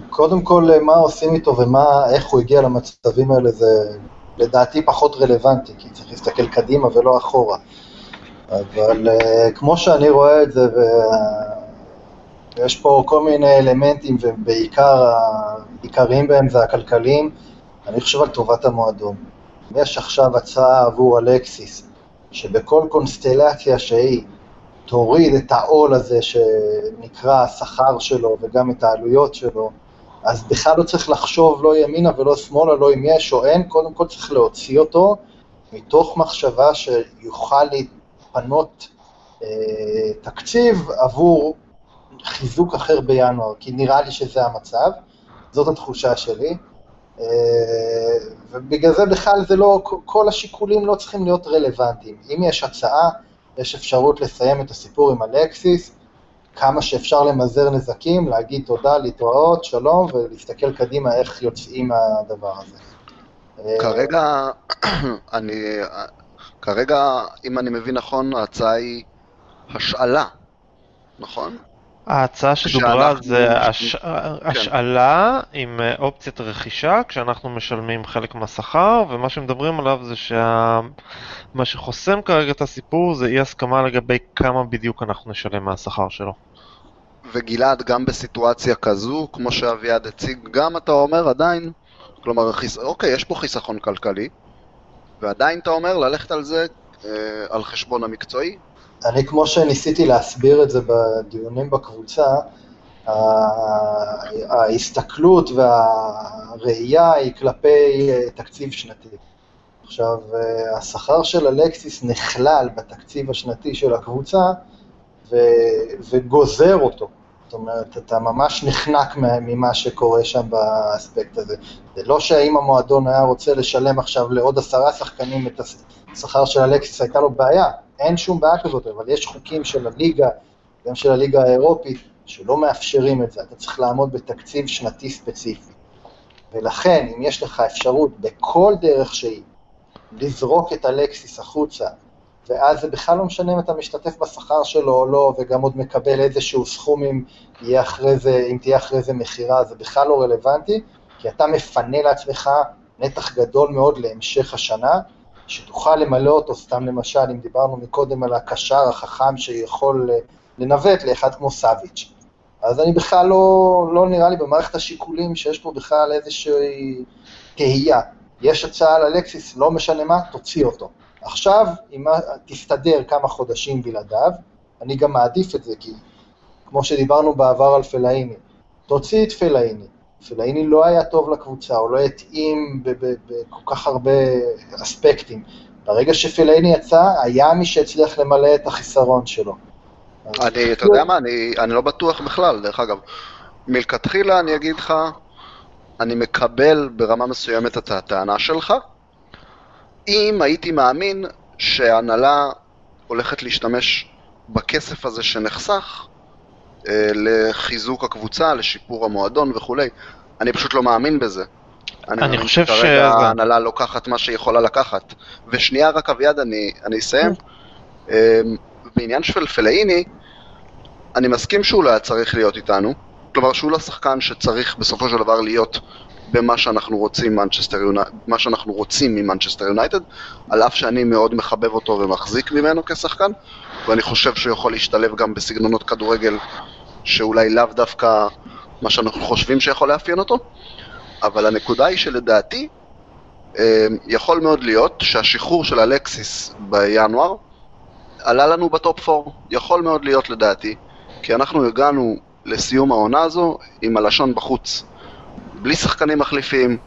קודם כל, מה עושים איתו ואיך הוא הגיע למצבים האלה זה לדעתי פחות רלוונטי, כי צריך להסתכל קדימה ולא אחורה. אבל אה, כמו שאני רואה את זה, ויש פה כל מיני אלמנטים, ובעיקר, העיקריים בהם זה הכלכליים, אני חושב על טובת המועדון. יש עכשיו הצעה עבור אלקסיס, שבכל קונסטלציה שהיא תוריד את העול הזה שנקרא השכר שלו וגם את העלויות שלו, אז בכלל לא צריך לחשוב לא ימינה ולא שמאלה, לא אם יש או אין, קודם כל צריך להוציא אותו מתוך מחשבה שיוכל להתפנות אה, תקציב עבור חיזוק אחר בינואר, כי נראה לי שזה המצב, זאת התחושה שלי. אה, ובגלל זה בכלל זה לא, כל השיקולים לא צריכים להיות רלוונטיים. אם יש הצעה, יש אפשרות לסיים את הסיפור עם אלקסיס, כמה שאפשר למזער נזקים, להגיד תודה, להתראות, שלום, ולהסתכל קדימה איך יוצאים מהדבר הזה. כרגע, אני, כרגע, אם אני מבין נכון, ההצעה היא השאלה, נכון? ההצעה שדוברה זה הש... כן. השאלה עם אה, אופציית רכישה כשאנחנו משלמים חלק מהשכר ומה שמדברים עליו זה שמה שה... שחוסם כרגע את הסיפור זה אי הסכמה לגבי כמה בדיוק אנחנו נשלם מהשכר שלו. וגלעד, גם בסיטואציה כזו, כמו שאביעד הציג, גם אתה אומר עדיין, כלומר, חיס... אוקיי, יש פה חיסכון כלכלי, ועדיין אתה אומר ללכת על זה, אה, על חשבון המקצועי, אני, כמו שניסיתי להסביר את זה בדיונים בקבוצה, ההסתכלות והראייה היא כלפי אה, תקציב שנתי. עכשיו, אה, השכר של אלקסיס נכלל בתקציב השנתי של הקבוצה ו... וגוזר אותו. זאת אומרת, אתה ממש נחנק ממה שקורה שם באספקט הזה. זה לא שאם המועדון היה רוצה לשלם עכשיו לעוד עשרה שחקנים את השכר של אלקסיס, הייתה לו בעיה. אין שום בעיה כזאת, אבל יש חוקים של הליגה, גם של הליגה האירופית, שלא מאפשרים את זה, אתה צריך לעמוד בתקציב שנתי ספציפי. ולכן, אם יש לך אפשרות בכל דרך שהיא, לזרוק את אלקסיס החוצה, ואז זה בכלל לא משנה אם אתה משתתף בשכר שלו או לא, וגם עוד מקבל איזשהו סכום אם, יהיה אחרי זה, אם תהיה אחרי זה מכירה, זה בכלל לא רלוונטי, כי אתה מפנה לעצמך נתח גדול מאוד להמשך השנה, שתוכל למלא אותו, סתם למשל, אם דיברנו מקודם על הקשר החכם שיכול לנווט לאחד כמו סאביץ'. אז אני בכלל לא, לא נראה לי במערכת השיקולים שיש פה בכלל איזושהי תהייה. יש הצעה על לא משנה מה, תוציא אותו. עכשיו, אם תסתדר כמה חודשים בלעדיו, אני גם מעדיף את זה, כי כמו שדיברנו בעבר על פלאיני, תוציא את פלאיני, פלאיני לא היה טוב לקבוצה, הוא לא התאים בכל כך הרבה אספקטים. ברגע שפלאיני יצא, היה מי שהצליח למלא את החיסרון שלו. אני, אתה יודע מה, אני, אני לא בטוח בכלל, דרך אגב. מלכתחילה אני אגיד לך, אני מקבל ברמה מסוימת את הטענה שלך, אם הייתי מאמין שההנהלה הולכת להשתמש בכסף הזה שנחסך לחיזוק הקבוצה, לשיפור המועדון וכולי. אני פשוט לא מאמין בזה. אני, אני חושב ש... כרגע ההנהלה לוקחת מה שהיא יכולה לקחת. ושנייה רק אביעד, אני, אני אסיים. אה, בעניין של פלאיני, אני מסכים שהוא לא היה צריך להיות איתנו. כלומר שהוא לא שחקן שצריך בסופו של דבר להיות במה שאנחנו רוצים מנצ'סטר מה שאנחנו רוצים ממנצ'סטר יונייטד, על אף שאני מאוד מחבב אותו ומחזיק ממנו כשחקן, ואני חושב שהוא יכול להשתלב גם בסגנונות כדורגל שאולי לאו דווקא מה שאנחנו חושבים שיכול לאפיין אותו, אבל הנקודה היא שלדעתי אמ, יכול מאוד להיות שהשחרור של אלקסיס בינואר עלה לנו בטופ 4, יכול מאוד להיות לדעתי, כי אנחנו הגענו לסיום העונה הזו עם הלשון בחוץ. בלי שחקנים מחליפים,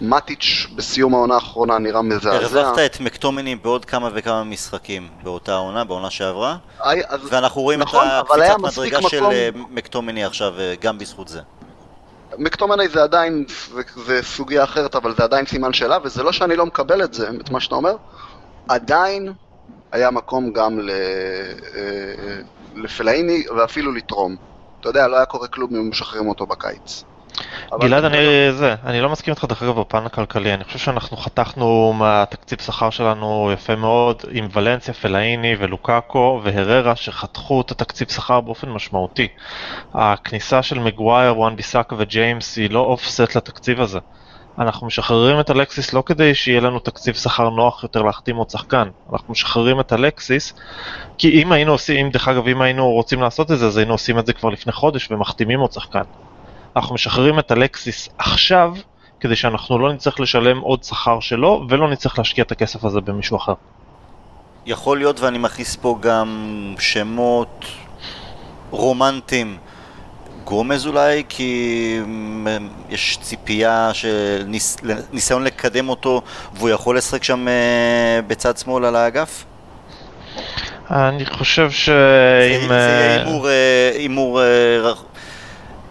מטיץ' בסיום העונה האחרונה נראה מזעזע. הרווחת את מקטומני בעוד כמה וכמה משחקים באותה עונה, בעונה שעברה, היי, אז- ואנחנו רואים נכון, את הקפיצת מדרגה של מקום- אה, מקטומני עכשיו, אה, גם בזכות זה. מקטומני זה עדיין, זה, זה סוגיה אחרת, אבל זה עדיין סימן שאלה, וזה לא שאני לא מקבל את זה, את מה שאתה אומר, עדיין היה מקום גם ל, אה, לפלאיני ואפילו לתרום. אתה יודע, לא היה קורה כלום אם משחררים אותו בקיץ. גלעד, אני, זה, אני לא מסכים איתך דרך אגב בפן הכלכלי, אני חושב שאנחנו חתכנו מהתקציב שכר שלנו יפה מאוד עם ולנסיה, פלאיני ולוקאקו והררה שחתכו את התקציב שכר באופן משמעותי. הכניסה של מגווייר, וואן ביסאקה וג'יימס היא לא אופסט לתקציב הזה. אנחנו משחררים את אלקסיס לא כדי שיהיה לנו תקציב שכר נוח יותר להחתים עוד שחקן, אנחנו משחררים את אלקסיס כי אם היינו עושים, אם דרך אגב אם היינו רוצים לעשות את זה אז היינו עושים את זה כבר לפני חודש ומחתימים עוד שחקן. אנחנו משחררים את אלקסיס עכשיו, כדי שאנחנו לא נצטרך לשלם עוד שכר שלו, ולא נצטרך להשקיע את הכסף הזה במישהו אחר. יכול להיות ואני מכניס פה גם שמות רומנטיים. גומז אולי, כי יש ציפייה של ניס, ניסיון לקדם אותו והוא יכול לשחק שם אה, בצד שמאל על האגף? אני חושב שאם... זה יהיה אה, הימור, אה, הימור אה, רח-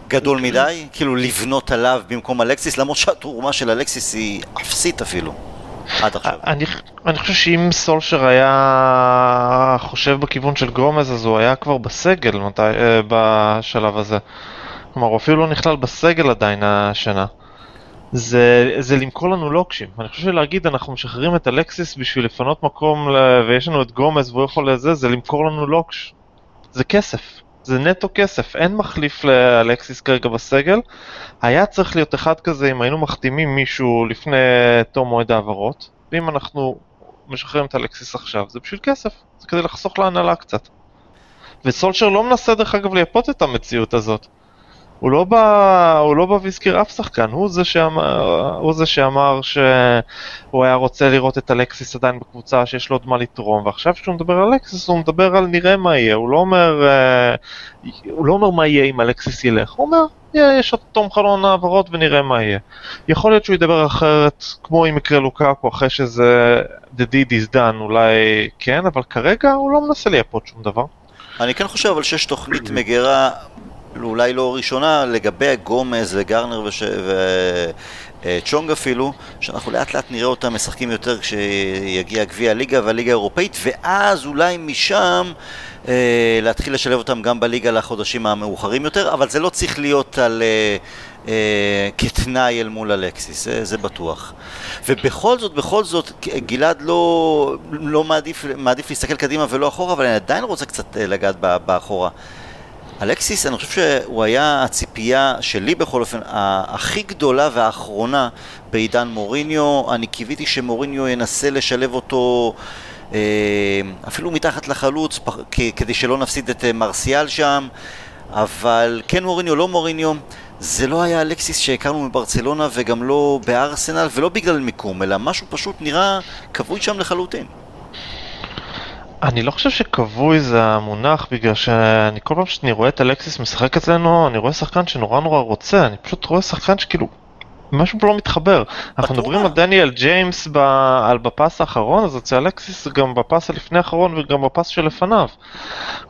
גדול מדי, כאילו לבנות עליו במקום אלקסיס, למרות שהתרומה של אלקסיס היא אפסית אפילו, עד עכשיו. אני, אני חושב שאם סולשר היה חושב בכיוון של גומז אז הוא היה כבר בסגל מתי, אה, בשלב הזה. כלומר הוא אפילו לא נכלל בסגל עדיין השנה. זה, זה למכור לנו לוקשים. אני חושב שלהגיד אנחנו משחררים את אלקסיס בשביל לפנות מקום ל... ויש לנו את גומז והוא יכול לזה, זה למכור לנו לוקש. זה כסף. זה נטו כסף, אין מחליף לאלקסיס כרגע בסגל. היה צריך להיות אחד כזה אם היינו מחתימים מישהו לפני תום מועד ההעברות, ואם אנחנו משחררים את אלקסיס עכשיו, זה בשביל כסף, זה כדי לחסוך להנהלה קצת. וסולשר לא מנסה דרך אגב לייפות את המציאות הזאת. הוא לא בא, הוא לא בא והזכיר אף שחקן, הוא זה, שאמר, הוא זה שאמר שהוא היה רוצה לראות את אלקסיס עדיין בקבוצה שיש לו עוד מה לתרום, ועכשיו כשהוא מדבר על אלקסיס הוא מדבר על נראה מה יהיה, הוא לא אומר, אה, הוא לא אומר מה יהיה אם אלקסיס ילך, הוא אומר, "יהיה, יש עוד תום חלון העברות ונראה מה יהיה. יכול להיות שהוא ידבר אחרת, כמו אם יקרה לוקאקו אחרי שזה the deed is done, אולי כן, אבל כרגע הוא לא מנסה לייפות שום דבר. אני כן חושב אבל שיש תוכנית מגירה, אולי לא ראשונה, לגבי גומז וגרנר וש... וצ'ונג אפילו, שאנחנו לאט לאט נראה אותם משחקים יותר כשיגיע גביע הליגה והליגה האירופאית, ואז אולי משם אה, להתחיל לשלב אותם גם בליגה לחודשים המאוחרים יותר, אבל זה לא צריך להיות על... אה, אה, כתנאי אל מול אלקסיס, זה, זה בטוח. ובכל זאת, בכל זאת, גלעד לא, לא מעדיף, מעדיף להסתכל קדימה ולא אחורה, אבל אני עדיין רוצה קצת אה, לגעת באחורה. אלקסיס, אני חושב שהוא היה הציפייה שלי בכל אופן, הכי גדולה והאחרונה בעידן מוריניו. אני קיוויתי שמוריניו ינסה לשלב אותו אה, אפילו מתחת לחלוץ, כדי שלא נפסיד את אה, מרסיאל שם, אבל כן מוריניו, לא מוריניו. זה לא היה אלקסיס שהכרנו מברצלונה וגם לא בארסנל ולא בגלל מיקום, אלא משהו פשוט נראה כבוי שם לחלוטין. אני לא חושב שכבוי זה המונח, בגלל שאני כל פעם שאני רואה את אלקסיס משחק אצלנו, אני רואה שחקן שנורא נורא רוצה, אני פשוט רואה שחקן שכאילו, משהו פה לא מתחבר. אנחנו בטוח. מדברים על דניאל ג'יימס ב, על בפס האחרון, אז אצל אלקסיס גם בפס הלפני האחרון וגם בפס שלפניו.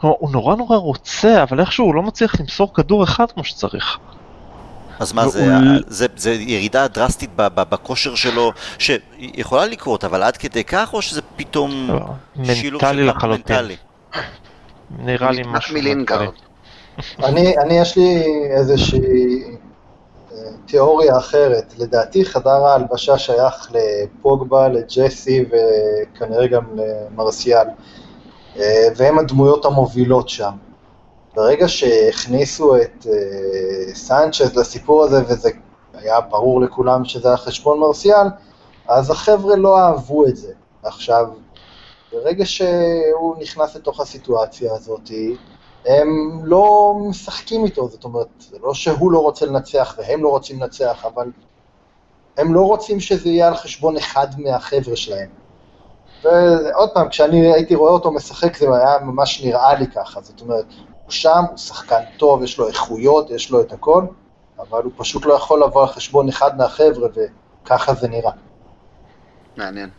הוא נורא נורא רוצה, אבל איכשהו הוא לא מצליח למסור כדור אחד כמו שצריך. אז מה, זה, זה, זה ירידה דרסטית ב- ב- בכושר שלו, שיכולה לקרות, אבל עד כדי כך, או שזה פתאום שילוב מנטלי של לחלוטין. מנטלי? נראה לי משהו. אני, אני יש לי איזושהי אה, תיאוריה אחרת. לדעתי חדר ההלבשה שייך לפוגבה, לג'סי וכנראה גם למרסיאל. אה, והם הדמויות המובילות שם. ברגע שהכניסו את אה, סנצ'ז לסיפור הזה, וזה היה ברור לכולם שזה על חשבון מרסיאל, אז החבר'ה לא אהבו את זה. עכשיו, ברגע שהוא נכנס לתוך הסיטואציה הזאת, הם לא משחקים איתו, זאת אומרת, זה לא שהוא לא רוצה לנצח והם לא רוצים לנצח, אבל הם לא רוצים שזה יהיה על חשבון אחד מהחבר'ה שלהם. ועוד פעם, כשאני הייתי רואה אותו משחק, זה היה ממש נראה לי ככה, זאת אומרת, הוא שם, הוא שחקן טוב, יש לו איכויות, יש לו את הכל, אבל הוא פשוט לא יכול לבוא על חשבון אחד מהחבר'ה, ככה זה נראה. מעניין.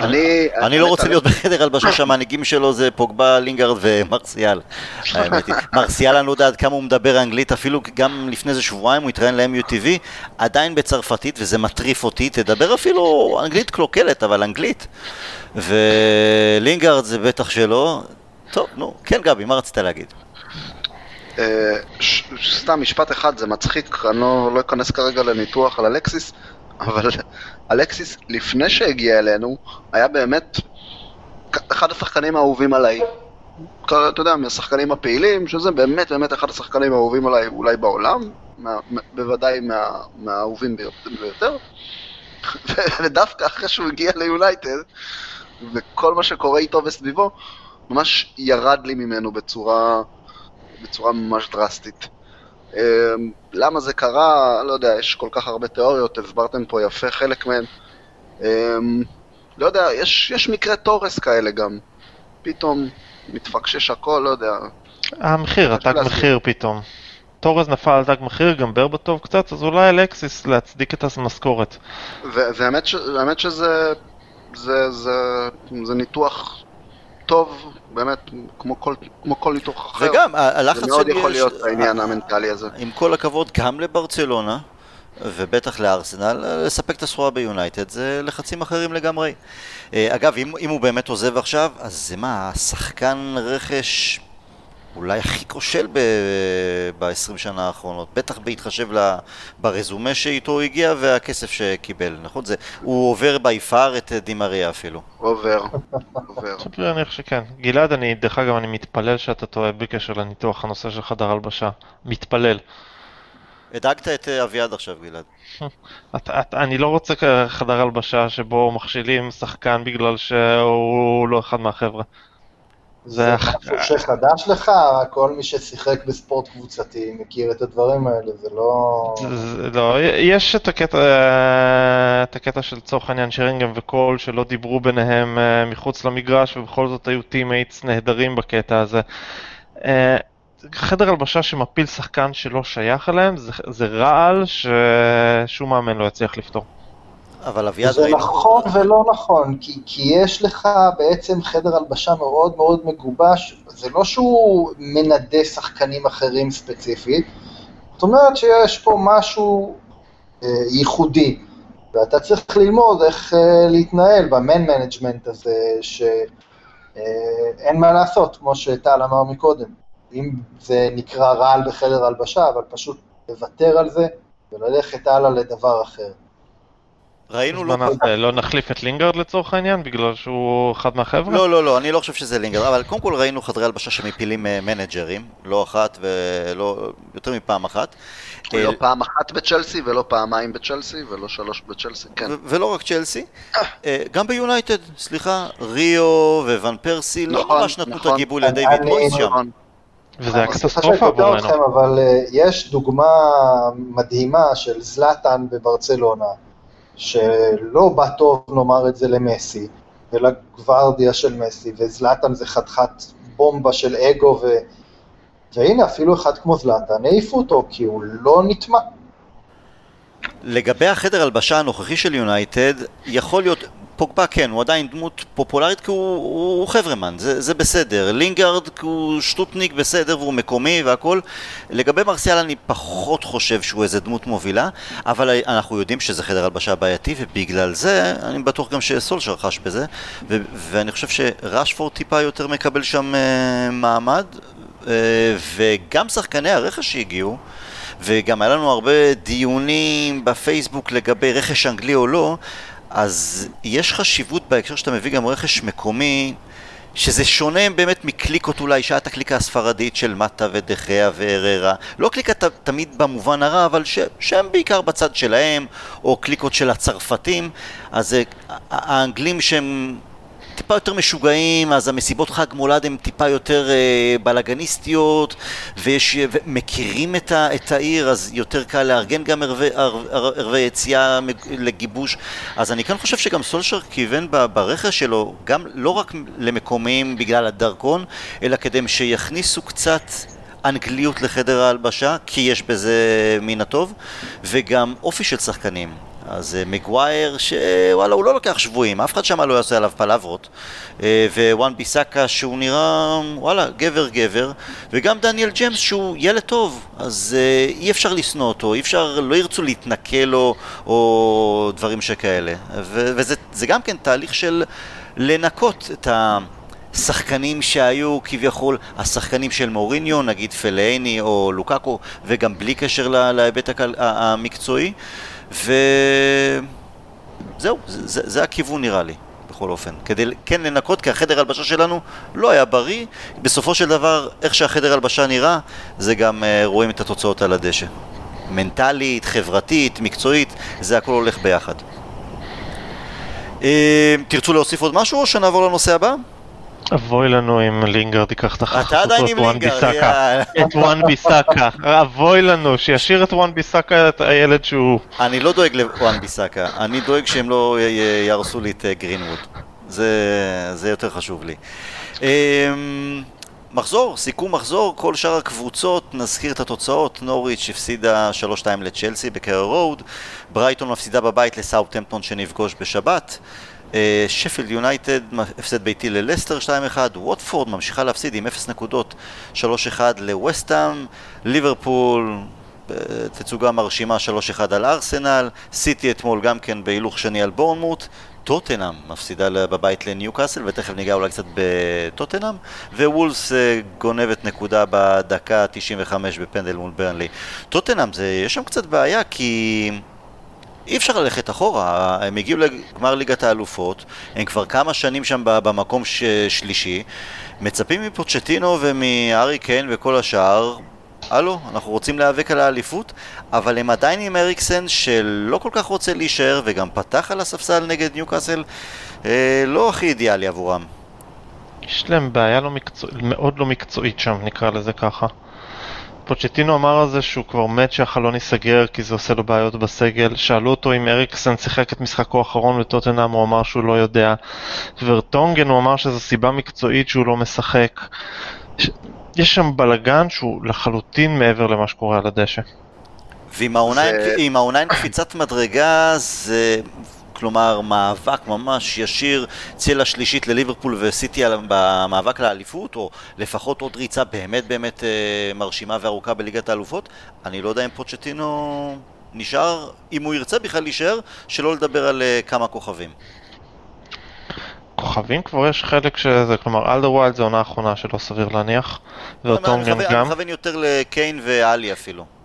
אני... אני לא רוצה להיות בחדר הלבשה שהמנהיגים שלו זה פוגבה, לינגארד ומרסיאל. האמת היא. מרסיאל אני לא יודע עד כמה הוא מדבר אנגלית, אפילו גם לפני איזה שבועיים הוא התראיין ל-MUTV, עדיין בצרפתית וזה מטריף אותי, תדבר אפילו אנגלית קלוקלת, אבל אנגלית. ולינגארד זה בטח שלא. טוב, נו, כן גבי, מה רצית להגיד? אה, סתם משפט אחד, זה מצחיק, אני לא לא אכנס כרגע לניתוח על אלקסיס, אבל אלקסיס, לפני שהגיע אלינו, היה באמת אחד השחקנים האהובים עליי. אתה יודע, מהשחקנים הפעילים, שזה באמת באמת אחד השחקנים האהובים עליי אולי בעולם, מה, בוודאי מה, מהאהובים ביותר. ודווקא אחרי שהוא הגיע ליונייטד, וכל מה שקורה איתו וסביבו, ממש ירד לי ממנו בצורה, בצורה ממש דרסטית. אמ, למה זה קרה? לא יודע, יש כל כך הרבה תיאוריות, הסברתם פה יפה חלק מהן. אמ, לא יודע, יש, יש מקרי תורס כאלה גם. פתאום מתפקשש הכל, לא יודע. המחיר, התג. מחיר פתאום. תורז נפל על תג מחיר, גם ברבטוב קצת, אז אולי אלקסיס להצדיק את המשכורת. והאמת, ש- שזה זה, זה, זה ניתוח טוב, באמת, כמו כל, כמו כל ניתוח אחר. וגם, הלחץ זה מאוד יכול להיות העניין המנטלי הזה. עם כל הכבוד, גם לברצלונה, ובטח לארסנל, לספק את הסחורה ביונייטד, זה לחצים אחרים לגמרי. אה, אגב, אם, אם הוא באמת עוזב עכשיו, אז זה מה, השחקן רכש אולי הכי כושל ב-20 שנה האחרונות, בטח בהתחשב ל- ברזומה שאיתו הוא הגיע והכסף שקיבל, נכון? זה, הוא עובר בי פאר את דימריה אפילו. עובר, עובר. סביר להניח שכן. גלעד, אני, דרך אגב, אני מתפלל שאתה טועה בקשר לניתוח הנושא של חדר הלבשה. מתפלל. הדאגת את אה, אביעד עכשיו, גלעד. את, את, אני לא רוצה חדר הלבשה שבו מכשילים שחקן בגלל שהוא לא אחד מהחבר'ה. זה משהו שחדש לך, כל מי ששיחק בספורט קבוצתי מכיר את הדברים האלה, זה לא... זה- לא, יש את הקטע, את הקטע של לצורך העניין שרינגהם וקול שלא דיברו ביניהם אה, מחוץ למגרש ובכל זאת היו teammates נהדרים בקטע הזה. אה, חדר הלבשה שמפיל שחקן שלא שייך אליהם זה, זה רעל ששום מאמן לא יצליח לפתור. אבל אביעד, זה ראינו- נכון ולא נכון, כי, כי יש לך בעצם חדר הלבשה מאוד מאוד מגובש, זה לא שהוא מנדה שחקנים אחרים ספציפית, זאת אומרת שיש פה משהו אה, ייחודי, ואתה צריך ללמוד איך אה, להתנהל ב man management הזה, שאין מה לעשות, כמו שטל אמר מקודם, אם זה נקרא רעל בחדר הלבשה, אבל פשוט לוותר על זה וללכת הלאה לדבר אחר. ראינו לא נעשה, לא נחליף את לינגארד לצורך העניין בגלל שהוא אחד מהחבר'ה? לא, לא, לא, אני לא חושב שזה לינגארד, אבל קודם כל ראינו חדרי הלבשה שמפילים אה, מנג'רים, לא אחת ולא, יותר מפעם אחת. לא אה, פעם אחת בצ'לסי ולא פעמיים בצ'לסי ולא שלוש בצ'לסי, כן. ולא רק צ'לסי, אה, גם ביונייטד, סליחה, ריו וואן פרסי לא נכון, ממש נתנו את נכון. הגיבוי אני- מויס שם. נכון. וזה היה קטסטרופה עבורנו. אתכם, אבל יש דוגמה מדהימה של זלאטן בברצלונה, שלא בא טוב נאמר את זה למסי, ולגוורדיה של מסי, וזלאטן זה חתיכת בומבה של אגו, ו... והנה אפילו אחד כמו זלאטן, העיפו אותו כי הוא לא נטמע. לגבי החדר הלבשה הנוכחי של יונייטד, יכול להיות, פוגבה כן, הוא עדיין דמות פופולרית כי הוא, הוא, הוא חברמן, זה, זה בסדר. לינגארד הוא שטוטניק בסדר והוא מקומי והכל. לגבי מרסיאל אני פחות חושב שהוא איזה דמות מובילה, אבל אנחנו יודעים שזה חדר הלבשה בעייתי ובגלל זה אני בטוח גם שסולשר חש בזה, ו, ואני חושב שרשפורד טיפה יותר מקבל שם uh, מעמד, uh, וגם שחקני הרכש שהגיעו. וגם היה לנו הרבה דיונים בפייסבוק לגבי רכש אנגלי או לא, אז יש חשיבות בהקשר שאתה מביא גם רכש מקומי, שזה שונה באמת מקליקות אולי, שהיה את הקליקה הספרדית של מטה ודחיה והררה. לא קליקה ת, תמיד במובן הרע, אבל ש, שהם בעיקר בצד שלהם, או קליקות של הצרפתים, אז אה, האנגלים שהם... טיפה יותר משוגעים, אז המסיבות חג מולד הן טיפה יותר אה, בלאגניסטיות, ויש, ומכירים את, ה, את העיר, אז יותר קל לארגן גם ערבי, יציאה לגיבוש. אז אני כאן חושב שגם סולשר כיוון ברכש שלו, גם לא רק למקומיים בגלל הדרכון, אלא כדי שיכניסו קצת... אנגליות לחדר ההלבשה, כי יש בזה מן הטוב, וגם אופי של שחקנים. אז אה, מגווייר, שוואלה, הוא לא לוקח שבויים, אף אחד שם לא יעשה עליו פלברות. אה, ווואן ביסאקה שהוא נראה, וואלה, גבר גבר. וגם דניאל ג'יימס שהוא ילד טוב, אז אה, אי אפשר לשנוא אותו, אי אפשר, לא ירצו להתנכל לו, או דברים שכאלה. ו- וזה גם כן תהליך של לנקות את ה... שחקנים שהיו כביכול השחקנים של מוריניו, נגיד פלאיני או לוקאקו, וגם בלי קשר להיבט המקצועי. וזהו, זה, זה הכיוון נראה לי, בכל אופן. כדי כן לנקות, כי החדר הלבשה שלנו לא היה בריא. בסופו של דבר, איך שהחדר הלבשה נראה, זה גם אה, רואים את התוצאות על הדשא. מנטלית, חברתית, מקצועית, זה הכל הולך ביחד. אה, תרצו להוסיף עוד משהו או שנעבור לנושא הבא? אבוי לנו אם לינגרד ייקח את החסות עדיין עם לינגרד, את וואן ביסאקה. אבוי לנו, שישאיר את וואן ביסאקה, את הילד שהוא... אני לא דואג לוואן ביסאקה, אני דואג שהם לא יהרסו לי את אה, גרינווד. זה יותר חשוב לי. אמ, מחזור, סיכום מחזור, כל שאר הקבוצות, נזכיר את התוצאות, נוריץ' הפסידה 3-2 לצ'לסי בקארו רואד, ברייטון מפסידה בבית לסאוטהמפטון שנפגוש בשבת, שפילד יונייטד, הפסד ביתי ללסטר 2-1, ווטפורד ממשיכה להפסיד עם 0 נקודות 3-1 לווסטהאם, ליברפול אה, תצוגה מרשימה 3-1 על ארסנל, סיטי אתמול גם כן בהילוך שני על בורנמוט, טוטנאם מפסידה בבית לניוקאסל ותכף ניגע אולי קצת בטוטנאם ווולס אה, גונבת נקודה בדקה 95 בפנדל מול ברנלי. טוטנאם, יש שם קצת בעיה כי אי אפשר ללכת אחורה, הם הגיעו לגמר ליגת האלופות, הם כבר כמה שנים שם במקום ש... שלישי, מצפים מפוצ'טינו ומארי קיין וכל השאר, הלו, אנחנו רוצים להיאבק על האליפות, אבל הם עדיין עם אריקסן שלא כל כך רוצה להישאר וגם פתח על הספסל נגד ניוקאסל, אה, לא הכי אידיאלי עבורם. יש להם בעיה לא מקצוע... מאוד לא מקצועית שם, נקרא לזה ככה. פוצ'טינו אמר על זה שהוא כבר מת שהחלון ייסגר כי זה עושה לו בעיות בסגל. שאלו אותו אם אריקסן שיחק את משחקו האחרון בטוטנאם, הוא אמר שהוא לא יודע. ורטונגן הוא אמר שזו סיבה מקצועית שהוא לא משחק. יש שם בלגן שהוא לחלוטין מעבר למה שקורה על הדשא. ועם העונה עם קפיצת מדרגה זה כלומר מאבק ממש ישיר, צלע שלישית לליברפול וסיטי במאבק לאליפות, או לפחות עוד ריצה באמת באמת אה, מרשימה וארוכה בליגת האלופות, אני לא יודע אם פוצ'טינו נשאר, אם הוא ירצה בכלל להישאר, שלא לדבר על אה, כמה כוכבים. כוכבים כבר יש חלק שזה, כלומר אלדרווילד זה עונה האחרונה שלא סביר להניח, וורטונגן גם. אני מכוון יותר לקיין ואלי אפילו.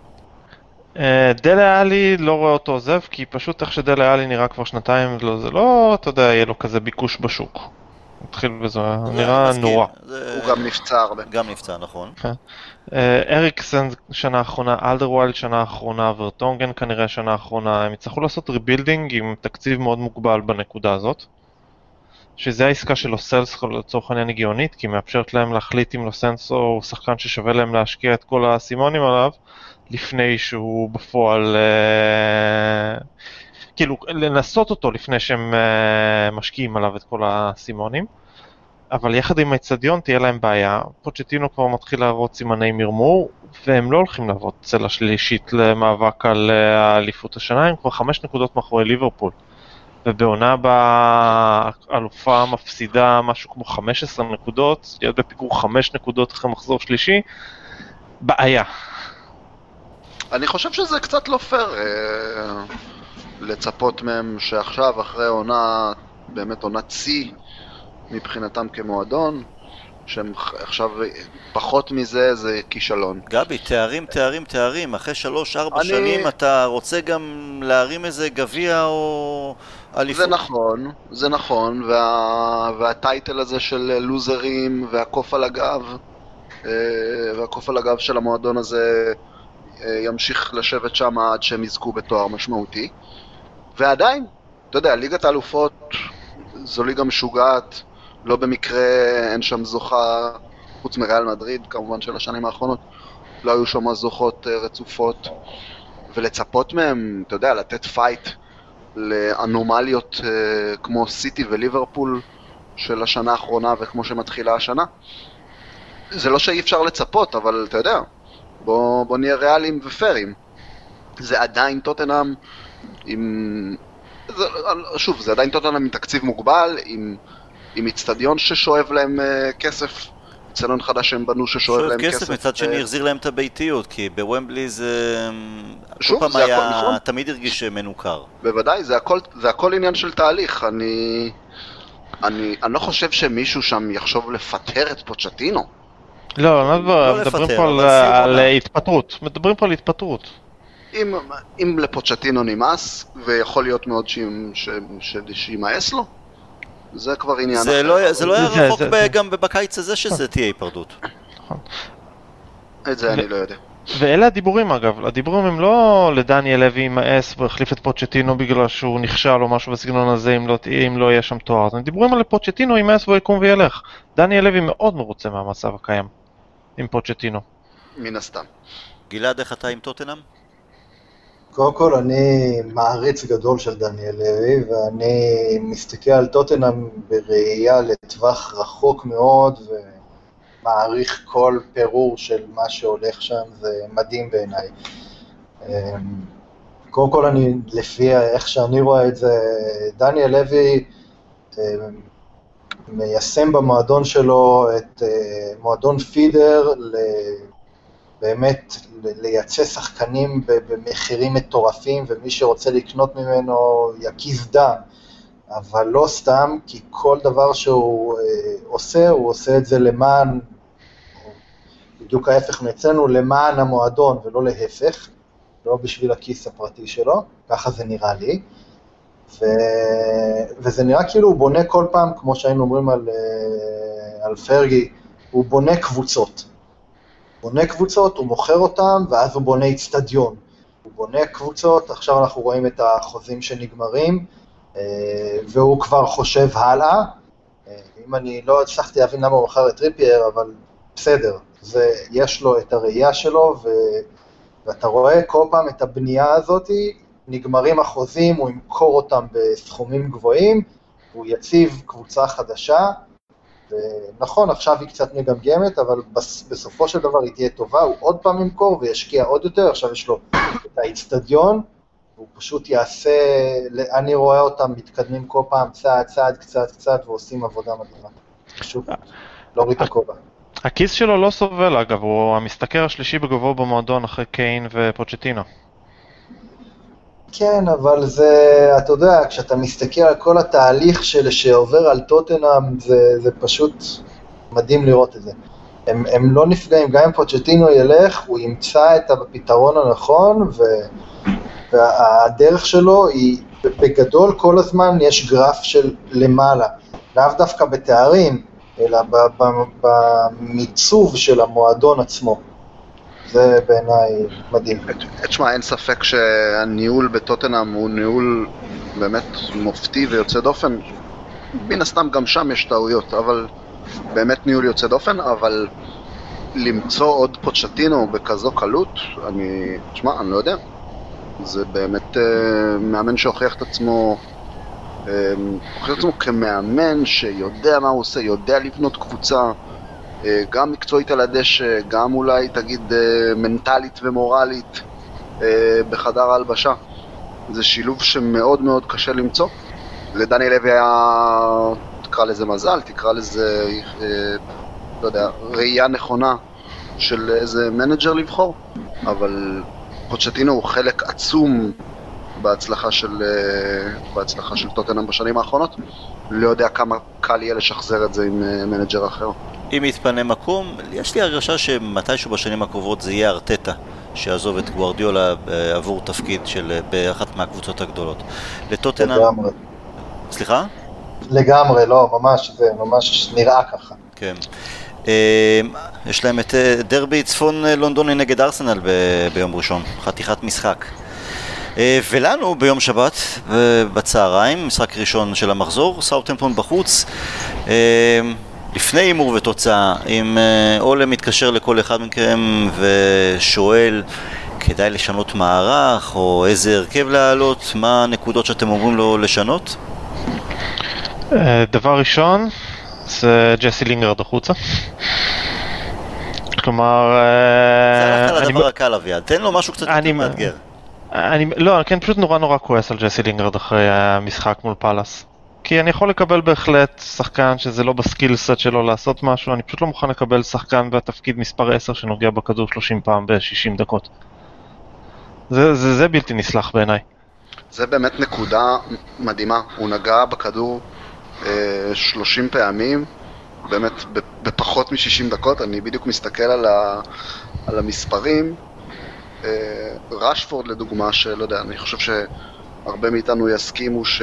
אה, דלה אלי לא רואה אותו עוזב, כי פשוט איך שדלה אלי נראה כבר שנתיים, לא, זה לא, אתה יודע, יהיה לו כזה ביקוש בשוק. נתחיל בזה, נראה נורא. הוא גם נפצע הרבה. גם נפצע, נכון. כן. אה, אריקסן שנה האחרונה, אלדרווילד שנה האחרונה, ורטונגן כנראה שנה האחרונה, הם יצטרכו לעשות rebuilding עם תקציב מאוד מוגבל בנקודה הזאת. שזה העסקה של לוסלס לצורך העניין הגיונית, כי היא מאפשרת להם להחליט אם לוסנסו הוא שחקן ששווה להם להשקיע את כל האסימונים עליו, לפני שהוא בפועל, אה, כאילו לנסות אותו לפני שהם אה, משקיעים עליו את כל האסימונים. אבל יחד עם האצטדיון תהיה להם בעיה, פוצ'טינו כבר מתחיל להראות סימני מרמור, והם לא הולכים לעבוד צלע שלישית למאבק על אה, האליפות השנה, הם כבר חמש נקודות מאחורי ליברפול. ובעונה הבאה אלופה מפסידה משהו כמו 15 נקודות, להיות בפיגור 5 נקודות אחרי מחזור שלישי, בעיה. אני חושב שזה קצת לא פייר אה, לצפות מהם שעכשיו, אחרי עונה, באמת עונת שיא מבחינתם כמועדון, שהם עכשיו, פחות מזה זה כישלון. גבי, תארים, תארים, תארים. אחרי שלוש-ארבע אני... שנים אתה רוצה גם להרים איזה גביע או אליפות? זה נכון, זה נכון, וה... והטייטל הזה של לוזרים והקוף על הגב, אה, והקוף על הגב של המועדון הזה ימשיך לשבת שם עד שהם יזכו בתואר משמעותי. ועדיין, אתה יודע, ליגת האלופות זו ליגה משוגעת, לא במקרה אין שם זוכה, חוץ מריאל מדריד, כמובן של השנים האחרונות, לא היו שם זכיות אה, רצופות, ולצפות מהם, אתה יודע, לתת פייט לאנומליות אה, כמו סיטי וליברפול של השנה האחרונה וכמו שמתחילה השנה. זה לא שאי אפשר לצפות, אבל אתה יודע, בוא, בוא נהיה ריאליים ופיירים. זה עדיין טוטנאם עם... זה, שוב, זה עדיין טוטנאם עם תקציב מוגבל, עם, עם איצטדיון ששואב להם אה, כסף, איצטדיון חדש שהם בנו ששואב להם כסף. כסף, מצד שני החזיר להם את הביתיות, כי בוומבלי זה... שוב, כל פעם זה היה, הכל, נכון? תמיד הרגיש מנוכר. בוודאי, זה הכל, זה הכל עניין של תהליך. אני, אני, אני לא חושב שמישהו שם יחשוב לפטר את פוצ'טינו. לא, לא, מדברים לפטר, פה על, על. התפטרות. מדברים פה על התפטרות. אם, אם לפוצ'טינו נמאס, ויכול להיות מאוד שימאס לו, זה כבר עניין זה אחר. לא, זה לא היה רחוק זה- ב- זה- גם בקיץ הזה שזה תהיה היפרדות. את זה אני לא יודע. ואלה הדיבורים אגב, הדיבורים הם לא לדניאל לוי יימאס והחליף את פוצ'טינו בגלל שהוא נכשל או משהו בסגנון הזה אם לא, אם לא יהיה שם תואר. הם דיבורים על פוצ'טינו יימאס והוא יקום וילך. דניאל לוי מאוד מרוצה מהמצב הקיים עם פוצ'טינו. מן הסתם. גלעד, איך אתה עם טוטנאם? קודם כל, אני מעריץ גדול של דניאל לוי, ואני מסתכל על טוטנאם בראייה לטווח רחוק מאוד, ומעריך כל פירור של מה שהולך שם, זה מדהים בעיניי. אמ, קודם כל, אני, לפי איך שאני רואה את זה, דניאל לוי אמ, מיישם במועדון שלו את אה, מועדון פידר ל... באמת לייצא שחקנים במחירים מטורפים, ומי שרוצה לקנות ממנו יקיז דם. אבל לא סתם, כי כל דבר שהוא אה, עושה, הוא עושה את זה למען, בדיוק ההפך מאצלנו, למען המועדון ולא להפך, לא בשביל הכיס הפרטי שלו, ככה זה נראה לי. ו... וזה נראה כאילו הוא בונה כל פעם, כמו שהיינו אומרים על, אה, על פרגי, הוא בונה קבוצות. בונה קבוצות, הוא מוכר אותן, ואז הוא בונה איצטדיון. הוא בונה קבוצות, עכשיו אנחנו רואים את החוזים שנגמרים, אה, והוא כבר חושב הלאה. אה, אם אני לא הצלחתי להבין למה הוא מכר את טריפייר, אבל בסדר, זה, יש לו את הראייה שלו, ו, ואתה רואה כל פעם את הבנייה הזאת, נגמרים החוזים, הוא ימכור אותם בסכומים גבוהים, הוא יציב קבוצה חדשה, ונכון, עכשיו היא קצת מגמגמת, אבל בס, בסופו של דבר היא תהיה טובה, הוא עוד פעם ימכור וישקיע עוד יותר, עכשיו יש לו את האיצטדיון, הוא פשוט יעשה, אני רואה אותם מתקדמים כל פעם צעד צעד, קצת קצת, ועושים עבודה מדהימה. פשוט להוריד את הכובע. הכיס שלו לא סובל אגב, הוא המשתכר השלישי בגובהו במועדון אחרי קיין ופוצ'טינו. כן, אבל זה, אתה יודע, כשאתה מסתכל על כל התהליך של, שעובר על טוטנאם, זה, זה פשוט מדהים לראות את זה. הם, הם לא נפגעים, גם אם פוצ'טינו ילך, הוא ימצא את הפתרון הנכון, ו, והדרך שלו היא, בגדול כל הזמן יש גרף של למעלה, לאו דווקא בתארים, אלא במיצוב של המועדון עצמו. זה בעיניי מדהים. תשמע, אין ספק שהניהול בטוטנאם הוא ניהול באמת מופתי ויוצא דופן. מן הסתם גם שם יש טעויות, אבל באמת ניהול יוצא דופן, אבל למצוא עוד פוצ'טינו בכזו קלות, אני, תשמע, אני לא יודע. זה באמת uh, מאמן שהוכיח את עצמו, uh, הוכיח את עצמו כמאמן שיודע מה הוא עושה, יודע לבנות קבוצה, גם מקצועית על הדשא, גם אולי תגיד אה, מנטלית ומורלית אה, בחדר ההלבשה. זה שילוב שמאוד מאוד קשה למצוא. לדני לוי היה, תקרא לזה מזל, תקרא לזה, לא יודע, ראייה נכונה של איזה מנג'ר לבחור, אבל פוצ'טינו הוא חלק עצום בהצלחה של, אה, בהצלחה של טוטנאם בשנים האחרונות. לא יודע כמה קל יהיה לשחזר את זה עם אה, מנג'ר אחר. אם יתפנה מקום, יש לי הרגשה שמתישהו בשנים הקרובות זה יהיה ארטטה שיעזוב את גוארדיולה אה, עבור תפקיד של אה, באחת מהקבוצות הגדולות. לטוטנאם, לגמרי. סליחה? לגמרי, לא, ממש, זה ממש נראה ככה. כן. אה, יש להם את דרבי צפון לונדוני נגד ארסנל ב- ביום ראשון, חתיכת משחק. אה, ולנו ביום שבת, אה, בצהריים, משחק ראשון של המחזור, סאוטהמפטון בחוץ. אה, לפני הימור ותוצאה, אם אולה מתקשר לכל אחד מכם ושואל כדאי לשנות מערך או איזה הרכב להעלות, מה הנקודות שאתם אומרים לו לשנות? דבר ראשון, זה ג'סי לינגרד החוצה. כלומר, זה הלכת לדבר הקל אביעד, תן לו משהו קצת יותר מאתגר. אני, לא, אני כן פשוט נורא נורא כועס על ג'סי לינגרד אחרי המשחק מול פאלאס. כי אני יכול לקבל בהחלט שחקן שזה לא בסקילסט שלו לעשות משהו, אני פשוט לא מוכן לקבל שחקן בתפקיד מספר 10 שנוגע בכדור 30 פעם ב-60 דקות. זה, זה, זה בלתי נסלח בעיניי. זה באמת נקודה מדהימה. הוא נגע בכדור אה, 30 פעמים, באמת בפחות מ-60 דקות. אני בדיוק מסתכל על, ה, על המספרים. רשפורד לדוגמה, שלא יודע, אני חושב שהרבה מאיתנו יסכימו ש...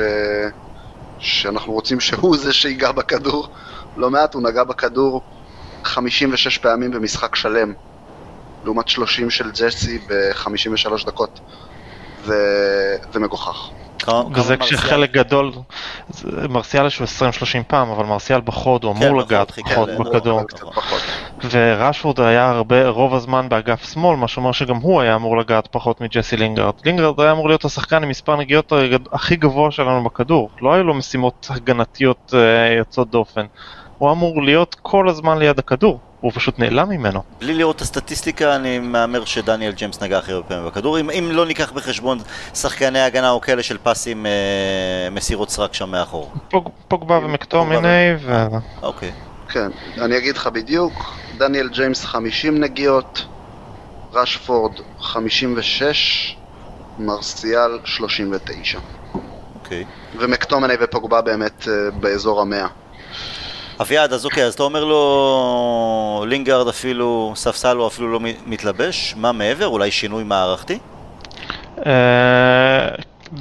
שאנחנו רוצים שהוא זה שיגע בכדור. לא מעט, הוא נגע בכדור 56 פעמים במשחק שלם, לעומת 30 של ג'סי ב-53 דקות. זה, זה מגוחך. וזה כשחלק גדול, מרסיאל יש 20-30 פעם, אבל מרסיאל בחוד, הוא אמור לגעת פחות בכדור. ורשפורד היה הרבה, רוב הזמן באגף שמאל, מה שאומר שגם הוא היה אמור לגעת פחות מג'סי לינגארד. לינגארד היה אמור להיות השחקן עם מספר נגיעות הכי גבוה שלנו בכדור. לא היו לו משימות הגנתיות אה, יוצאות דופן. הוא אמור להיות כל הזמן ליד הכדור. הוא פשוט נעלם ממנו. בלי לראות את הסטטיסטיקה, אני מהמר שדניאל ג'יימס נגע הכי הרבה פעמים בכדור. אם, אם לא ניקח בחשבון שחקני הגנה או כאלה של פסים אה, מסירות סרק שם מאחור. פוג, פוגבה ומקטומיני ו... אוקיי. כן, אני אגיד לך בדיוק, דניאל ג'יימס 50 נגיעות, רשפורד 56, מרסיאל 39. אוקיי. ומקטומני ופוגבה באמת אה, באזור המאה. אביעד, אז אוקיי, אז אתה אומר לו לינגארד אפילו, ספסל הוא אפילו לא מתלבש, מה מעבר? אולי שינוי מערכתי? אה,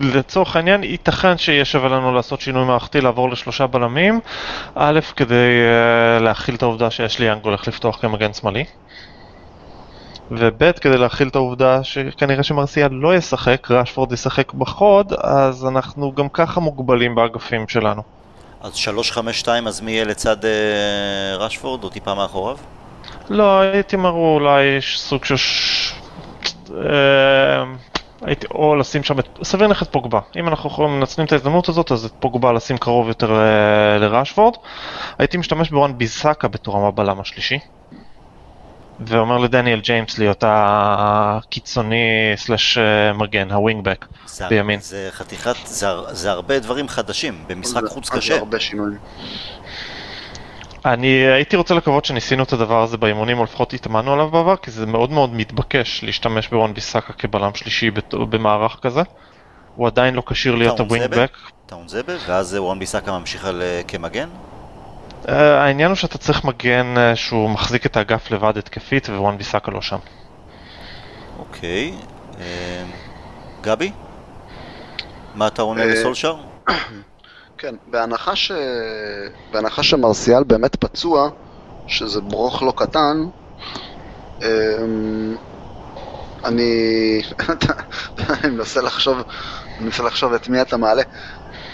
לצורך העניין, ייתכן שיהיה שווה לנו לעשות שינוי מערכתי, לעבור לשלושה בלמים. א', כדי uh, להכיל את העובדה שיש לי יאנג הולך לפתוח כמגן שמאלי. וב', כדי להכיל את העובדה שכנראה שמרסיאל לא ישחק, ראשפורד ישחק בחוד, אז אנחנו גם ככה מוגבלים באגפים שלנו. אז 3-5-2, אז מי יהיה לצד אה, רשפורד, או טיפה מאחוריו? לא, הייתי אומר אולי סוג של... אה, הייתי, או לשים שם את... סביר נכס פוגבה. אם אנחנו יכולים מנצלים את ההזדמנות הזאת, אז את פוגבה לשים קרוב יותר אה, לראשפורד. הייתי משתמש בוואן ביזאקה בתור הבלם השלישי. ואומר לדניאל ג'יימס להיות הקיצוני סלאש אה, מגן, הווינגבק בימין. זה חתיכת, זה, זה הרבה דברים חדשים, במשחק חוץ קשה. זה הרבה שינויים. אני הייתי רוצה לקוות שניסינו את הדבר הזה באימונים, או לפחות התאמנו עליו בעבר, כי זה מאוד מאוד מתבקש להשתמש בוואן ביסאקה כבלם שלישי במערך כזה. הוא עדיין לא כשיר להיות ה wingback. טואנזבה, ואז וואן ביסאקה ממשיך על, אה, כמגן? אה, העניין הוא שאתה צריך מגן אה, שהוא מחזיק את האגף לבד התקפית ווואן ביסאקה לא שם. אוקיי. אוקיי. אה, גבי? מה אתה עונה לסולשר? כן, בהנחה, ש... בהנחה שמרסיאל באמת פצוע, שזה ברוך לא קטן, אמ, אני... אני מנסה לחשוב, אני מנסה לחשוב את מי אתה מעלה.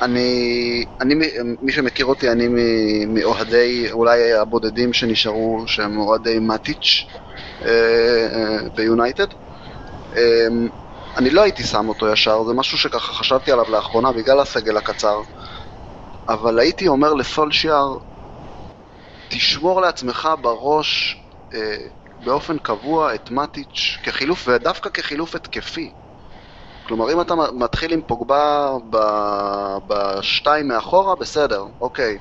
אני, אני, מי שמכיר אותי, אני מאוהדי, אולי הבודדים שנשארו, שהם אוהדי מאטיץ' אה, אה, ביונייטד. אמ, אני לא הייתי שם אותו ישר, זה משהו שככה חשבתי עליו לאחרונה בגלל הסגל הקצר. אבל הייתי אומר לסולשיאר, תשמור לעצמך בראש אה, באופן קבוע את מאטיץ' כחילוף, ודווקא כחילוף התקפי. כלומר, אם אתה מתחיל עם פוגבה בשתיים מאחורה, בסדר, אוקיי.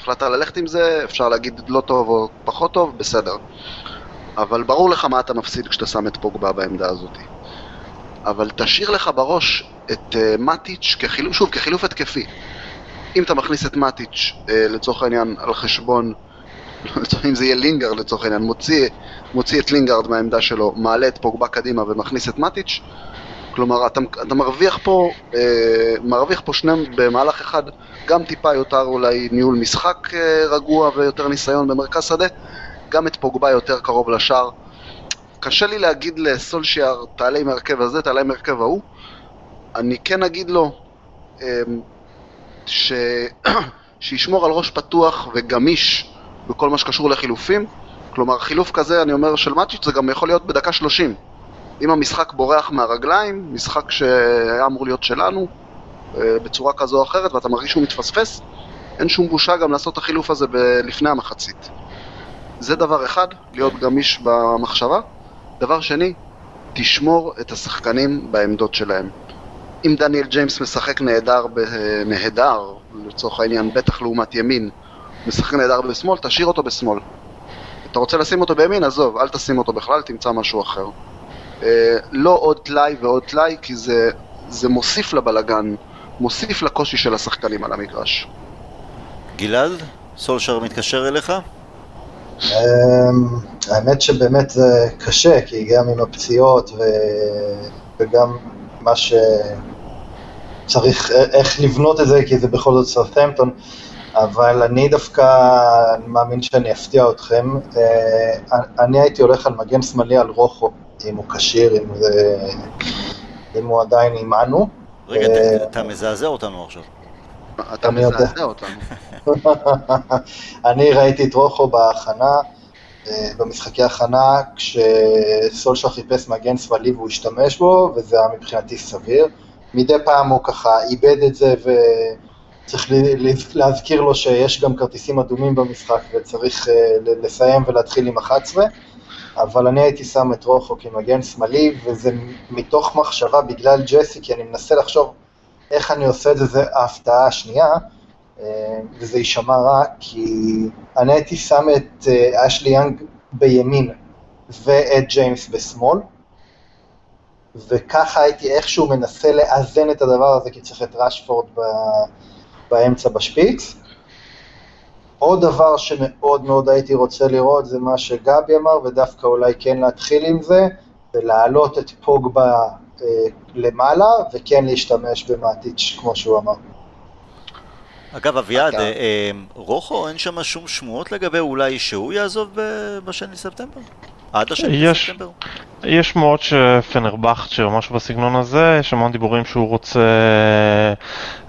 החלטת ללכת עם זה, אפשר להגיד לא טוב או פחות טוב, בסדר. אבל ברור לך מה אתה מפסיד כשאתה שם את פוגבה בעמדה הזאת. אבל תשאיר לך בראש את אה, מאטיץ' כחילוף, שוב, כחילוף התקפי. אם אתה מכניס את מאטיץ' אה, לצורך העניין על חשבון, אם זה יהיה לינגארד לצורך העניין, מוציא, מוציא את לינגארד מהעמדה שלו, מעלה את פוגבה קדימה ומכניס את מאטיץ', כלומר אתה, אתה מרוויח פה, אה, מרוויח פה שניהם במהלך אחד, גם טיפה יותר אולי ניהול משחק אה, רגוע ויותר ניסיון במרכז שדה, גם את פוגבה יותר קרוב לשער. קשה לי להגיד לסולשיאר, תעלה עם ההרכב הזה, תעלה עם ההרכב ההוא. אני כן אגיד לו, אה, ש... שישמור על ראש פתוח וגמיש בכל מה שקשור לחילופים. כלומר, חילוף כזה, אני אומר, של מאצ'יץ' זה גם יכול להיות בדקה 30. אם המשחק בורח מהרגליים, משחק שהיה אמור להיות שלנו, אה, בצורה כזו או אחרת, ואתה מרגיש שהוא מתפספס, אין שום בושה גם לעשות את החילוף הזה לפני המחצית. זה דבר אחד, להיות גמיש במחשבה. דבר שני, תשמור את השחקנים בעמדות שלהם. אם דניאל ג'יימס משחק נהדר, ב- נהדר, לצורך העניין, בטח לעומת ימין, משחק נהדר בשמאל, תשאיר אותו בשמאל. אתה רוצה לשים אותו בימין, עזוב, אל תשים אותו בכלל, תמצא משהו אחר. אה, לא עוד טלאי ועוד טלאי, כי זה, זה מוסיף לבלגן, מוסיף לקושי של השחקנים על המגרש. גלעד, סולשר מתקשר אליך? אמ, האמת שבאמת זה קשה, כי גם עם הפציעות ו... וגם מה שצריך, איך לבנות את זה, כי זה בכל זאת סרטמפטון, אבל אני דווקא מאמין שאני אפתיע אתכם. אה, אני הייתי הולך על מגן שמאלי על רוחו, אם הוא כשיר, אם, זה... אם הוא עדיין עמנו. רגע, אה, אתה- אתה מזעזע אותנו עכשיו. אתה אני יודע. מזעזע אותנו. אני ראיתי את רוחו בהכנה, אה, במשחקי הכנה, כשסולשר חיפש מגן שמאלי והוא השתמש בו, וזה היה מבחינתי סביר. מדי פעם הוא ככה איבד את זה, וצריך להזכיר לו שיש גם כרטיסים אדומים במשחק, וצריך אה, לסיים ולהתחיל עם 11. אבל אני הייתי שם את רוחו כמגן שמאלי, וזה מתוך מחשבה בגלל ג'סי, כי אני מנסה לחשוב איך אני עושה את זה, זה ההפתעה השנייה. אה, וזה יישמע רע, כי אני הייתי שם את אה, אשלי יאנג בימין ואת ג'יימס בשמאל, וככה הייתי איכשהו מנסה לאזן את הדבר הזה, כי צריך את ראשפורד ב... באמצע בשפיץ. עוד דבר שמאוד מאוד הייתי רוצה לראות זה מה שגבי אמר, ודווקא אולי כן להתחיל עם זה, זה להעלות את פוגבה אה, למעלה, וכן להשתמש במעטיץ' כמו שהוא אמר. אגב, אביעד, אה, אה, רוחו, אין שם שום שמועות לגבי אולי שהוא יעזוב בשני לספטמבר? עד השני יש. לספטמבר? יש שמועות שפנרבכט או משהו בסגנון הזה, יש המון דיבורים שהוא רוצה,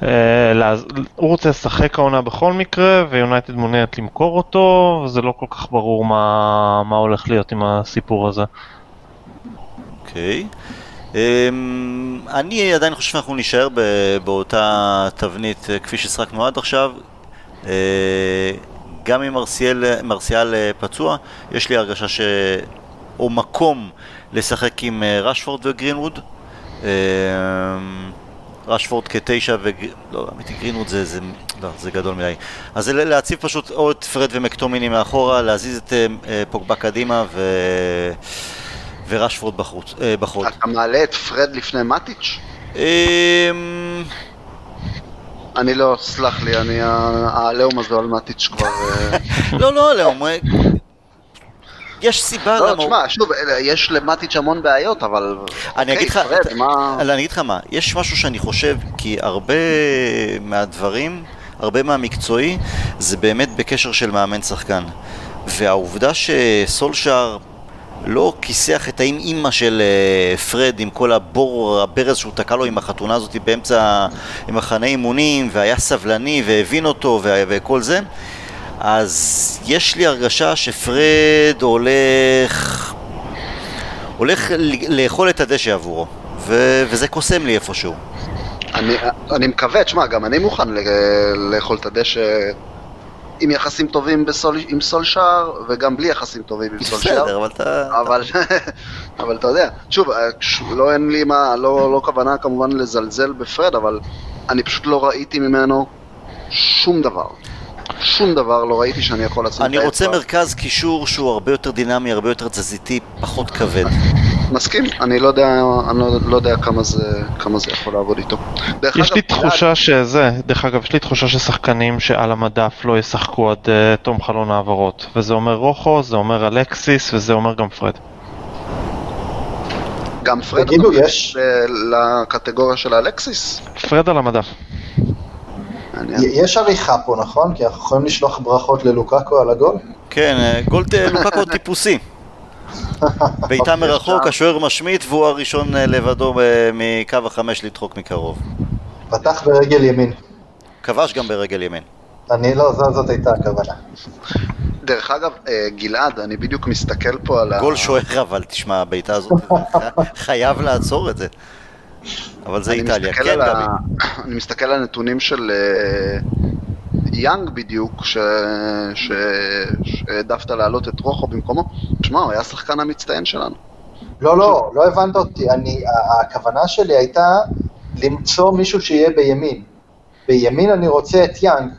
אה, לעז... הוא רוצה לשחק העונה בכל מקרה, ויונייטד מעוניינת למכור אותו, וזה לא כל כך ברור מה, מה הולך להיות עם הסיפור הזה. אוקיי. אמ, אני עדיין חושב שאנחנו נישאר ב- באותה תבנית אה, כפי ששחקנו עד עכשיו. אה, גם אם מרסיאל, מרסיאל אה, פצוע, יש לי הרגשה ש... או מקום לשחק עם אה, רשפורד וגרינווד. אמ, רשפורד כתשע ו... לא, אמיתי גרינווד זה, זה, לא, זה גדול מדי. אז זה להציב פשוט או את פרד ומקטומיני מאחורה, להזיז את אה, אה, פוגבה קדימה ו... ורשפורד בחוץ, אה, בחוד. אתה מעלה את פרד לפני מטיץ'? אני לא, סלח לי, אני, העליהום הזה על מטיץ' כבר... אה, לא, לא, לא, אומר- יש סיבה לא, למה... הוא- תשמע, שוב, אה, יש למטיץ' המון בעיות, אבל... אני אגיד לך, אוקיי, פרד, אתה- מה... אני אגיד לך מה, יש משהו שאני חושב, כי הרבה מהדברים, הרבה מהמקצועי, זה באמת בקשר של מאמן שחקן. והעובדה שסולשאר לא כיסח את האם אימא של אה, פרד עם כל הבור, הברז שהוא תקע לו עם החתונה הזאת באמצע מחנה אימונים, והיה סבלני והבין אותו וכל זה, אז יש לי הרגשה שפרד הולך... הולך לאכול את הדשא עבורו, ו- וזה קוסם לי איפשהו. אני, אני מקווה, תשמע, גם אני מוכן לאכול את הדשא עם יחסים טובים בסול, עם סולשאר, וגם בלי יחסים טובים עם סולשאר. בסדר, אבל אתה... אבל, אבל אתה יודע, שוב, אה, לא אין לי מה, לא, לא כוונה כמובן לזלזל בפרד, אבל אני פשוט לא ראיתי ממנו שום דבר. שום דבר לא ראיתי שאני יכול לשים את אני רוצה האצבע. מרכז קישור שהוא הרבה יותר דינמי, הרבה יותר תזזיתי, פחות כבד. מסכים, אני לא יודע, אני לא, לא יודע כמה זה, כמה זה יכול לעבוד איתו. דרך יש לי גלעד, תחושה שזה, דרך אגב, יש לי תחושה ששחקנים שעל המדף לא ישחקו עד uh, תום חלון העברות. וזה אומר רוחו, זה אומר אלקסיס, וזה אומר גם פרד. גם פרד תגידו, יש- לקטגוריה של אלקסיס? פרד על המדף. יש עריכה פה, נכון? כי אנחנו יכולים לשלוח ברכות ללוקאקו על הגול? כן, אה, גולד אה, לוקקו טיפוסי. בעיטה מרחוק, השוער משמיט והוא הראשון אה, לבדו אה, מקו החמש לדחוק מקרוב. פתח ברגל ימין. כבש גם ברגל ימין. אני לא, זאת, זאת הייתה הכוונה. דרך אגב, אה, גלעד, אני בדיוק מסתכל פה על ה... גול שוער אבל, תשמע, הבעיטה הזאת, חייב לעצור את זה. אבל זה איטליה, כן גבי. אני מסתכל על הנתונים של אה, יאנג בדיוק, ש- ש- שהעדפת להעלות את רוחו במקומו. תשמע, הוא היה השחקן המצטיין שלנו. לא, לא, לא הבנת אותי. אני, הכוונה שלי הייתה למצוא מישהו שיהיה בימין. בימין אני רוצה את יאנג.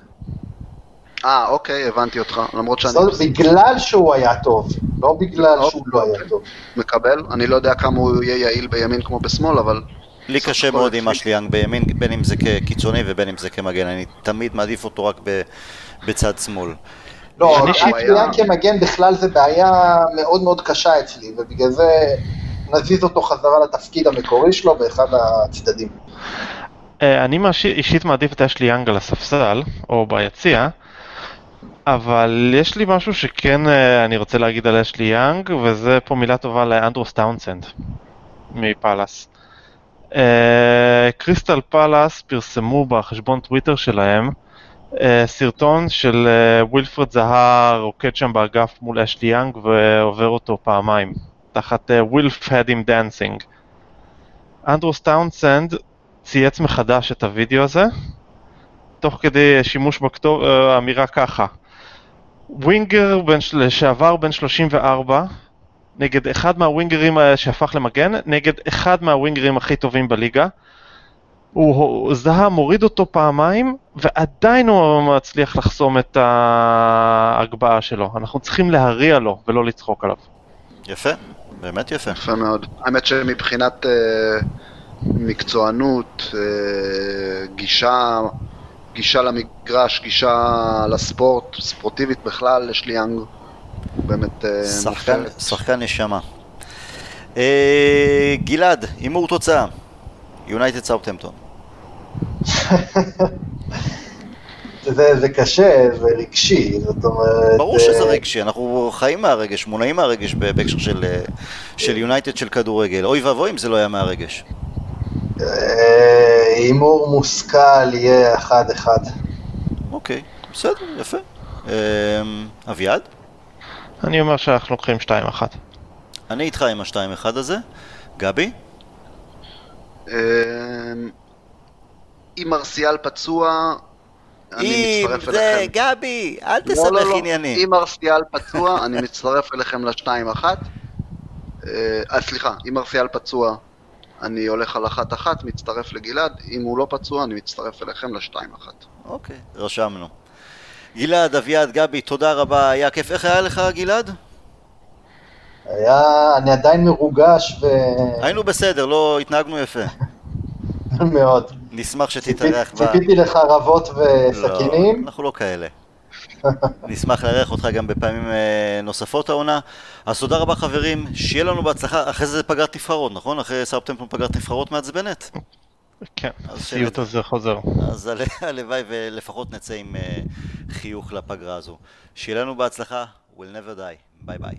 אה, אוקיי, הבנתי אותך. למרות שאני זאת בגלל שהוא היה טוב, לא בגלל אוקיי. שהוא לא היה טוב. מקבל. אני לא יודע כמה הוא יהיה יעיל בימין כמו בשמאל, אבל... לי קשה מאוד עם. אשלי יאנג בימין, בין אם זה כקיצוני ובין אם זה כמגן, אני תמיד מעדיף אותו רק בצד שמאל. לא, אני אישית- אצליאן כמגן בכלל זה בעיה מאוד מאוד קשה אצלי, ובגלל זה נזיז אותו חזרה לתפקיד המקורי שלו באחד הצדדים. אה, אני אישית מעדיף את אשלי יאנג על הספסל, או ביציע, אבל יש לי משהו שכן אה, אני רוצה להגיד על אשלי יאנג, וזה פה מילה טובה לאנדרוס טאונסנד מפאלאס. אה, קריסטל פאלאס פרסמו בחשבון טוויטר שלהם אה, סרטון של אה, ווילפרד זהה רוקד שם באגף מול אשלי יאנג ועובר אותו פעמיים, תחת Wilf had him dancing. אנדרוס טאונסנד צייץ מחדש את הוידאו הזה, תוך כדי שימוש בכתוב, אה, אמירה ככה: ווינגר לשעבר בן 34, נגד אחד מהווינגרים אה, שהפך למגן, נגד אחד מהווינגרים הכי טובים בליגה. הוא, הוא זהה מוריד אותו פעמיים, ועדיין הוא מצליח לחסום את ההגבהה שלו. אנחנו צריכים להריע לו ולא לצחוק עליו. יפה, באמת יפה. יפה מאוד. האמת שמבחינת אה, מקצוענות, אה, גישה, גישה למגרש, גישה לספורט, ספורטיבית בכלל, יש לי יאנג. הוא באמת אה, שחקן. שחקן נשמה. אה, גלעד, הימור תוצאה. יונייטד סאוטהמפטון. זה, זה קשה, זה רגשי, זאת אומרת... ברור אה, שזה רגשי, אנחנו חיים מהרגש, מונעים מהרגש בהקשר של, אה, של יונייטד של כדורגל. אוי ואבוי אם זה לא היה מהרגש. אה, הימור מושכל יהיה אחד-אחד. אוקיי, בסדר, יפה. אה, אביעד? אני אומר שאנחנו לוקחים 2-1. אני איתך עם השתיים אחד הזה. גבי? אה, אם מרסיאל פצוע, אני מצטרף אליכם. גבי, אל לא, לא. אם מרסיאל פצוע, אני מצטרף אליכם. אה, אה, סליחה, אם מרסיאל פצוע, אני הולך על אחת אחת, מצטרף לגלעד. אם הוא לא פצוע, אני מצטרף אליכם לשתיים אחת. אוקיי, רשמנו. גלעד, אביעד, גבי, תודה רבה, היה כיף. איך היה לך, גלעד? היה, אני עדיין מרוגש ו... היינו בסדר, לא התנהגנו יפה. מאוד. נשמח שתתארח ב... ציפיתי לחרבות לא, וסכינים. אנחנו לא כאלה. נשמח לארח אותך גם בפעמים אה, נוספות העונה. אז תודה רבה חברים, שיהיה לנו בהצלחה. אחרי זה פגרת נבחרות, נכון? אחרי סאופטמפטון פגרת נבחרות מעצבנת? כן, הסיוט הזה חוזר. אז הל- הלוואי ולפחות נצא עם אה, חיוך לפגרה הזו. שיהיה לנו בהצלחה, we'll never die. ביי ביי.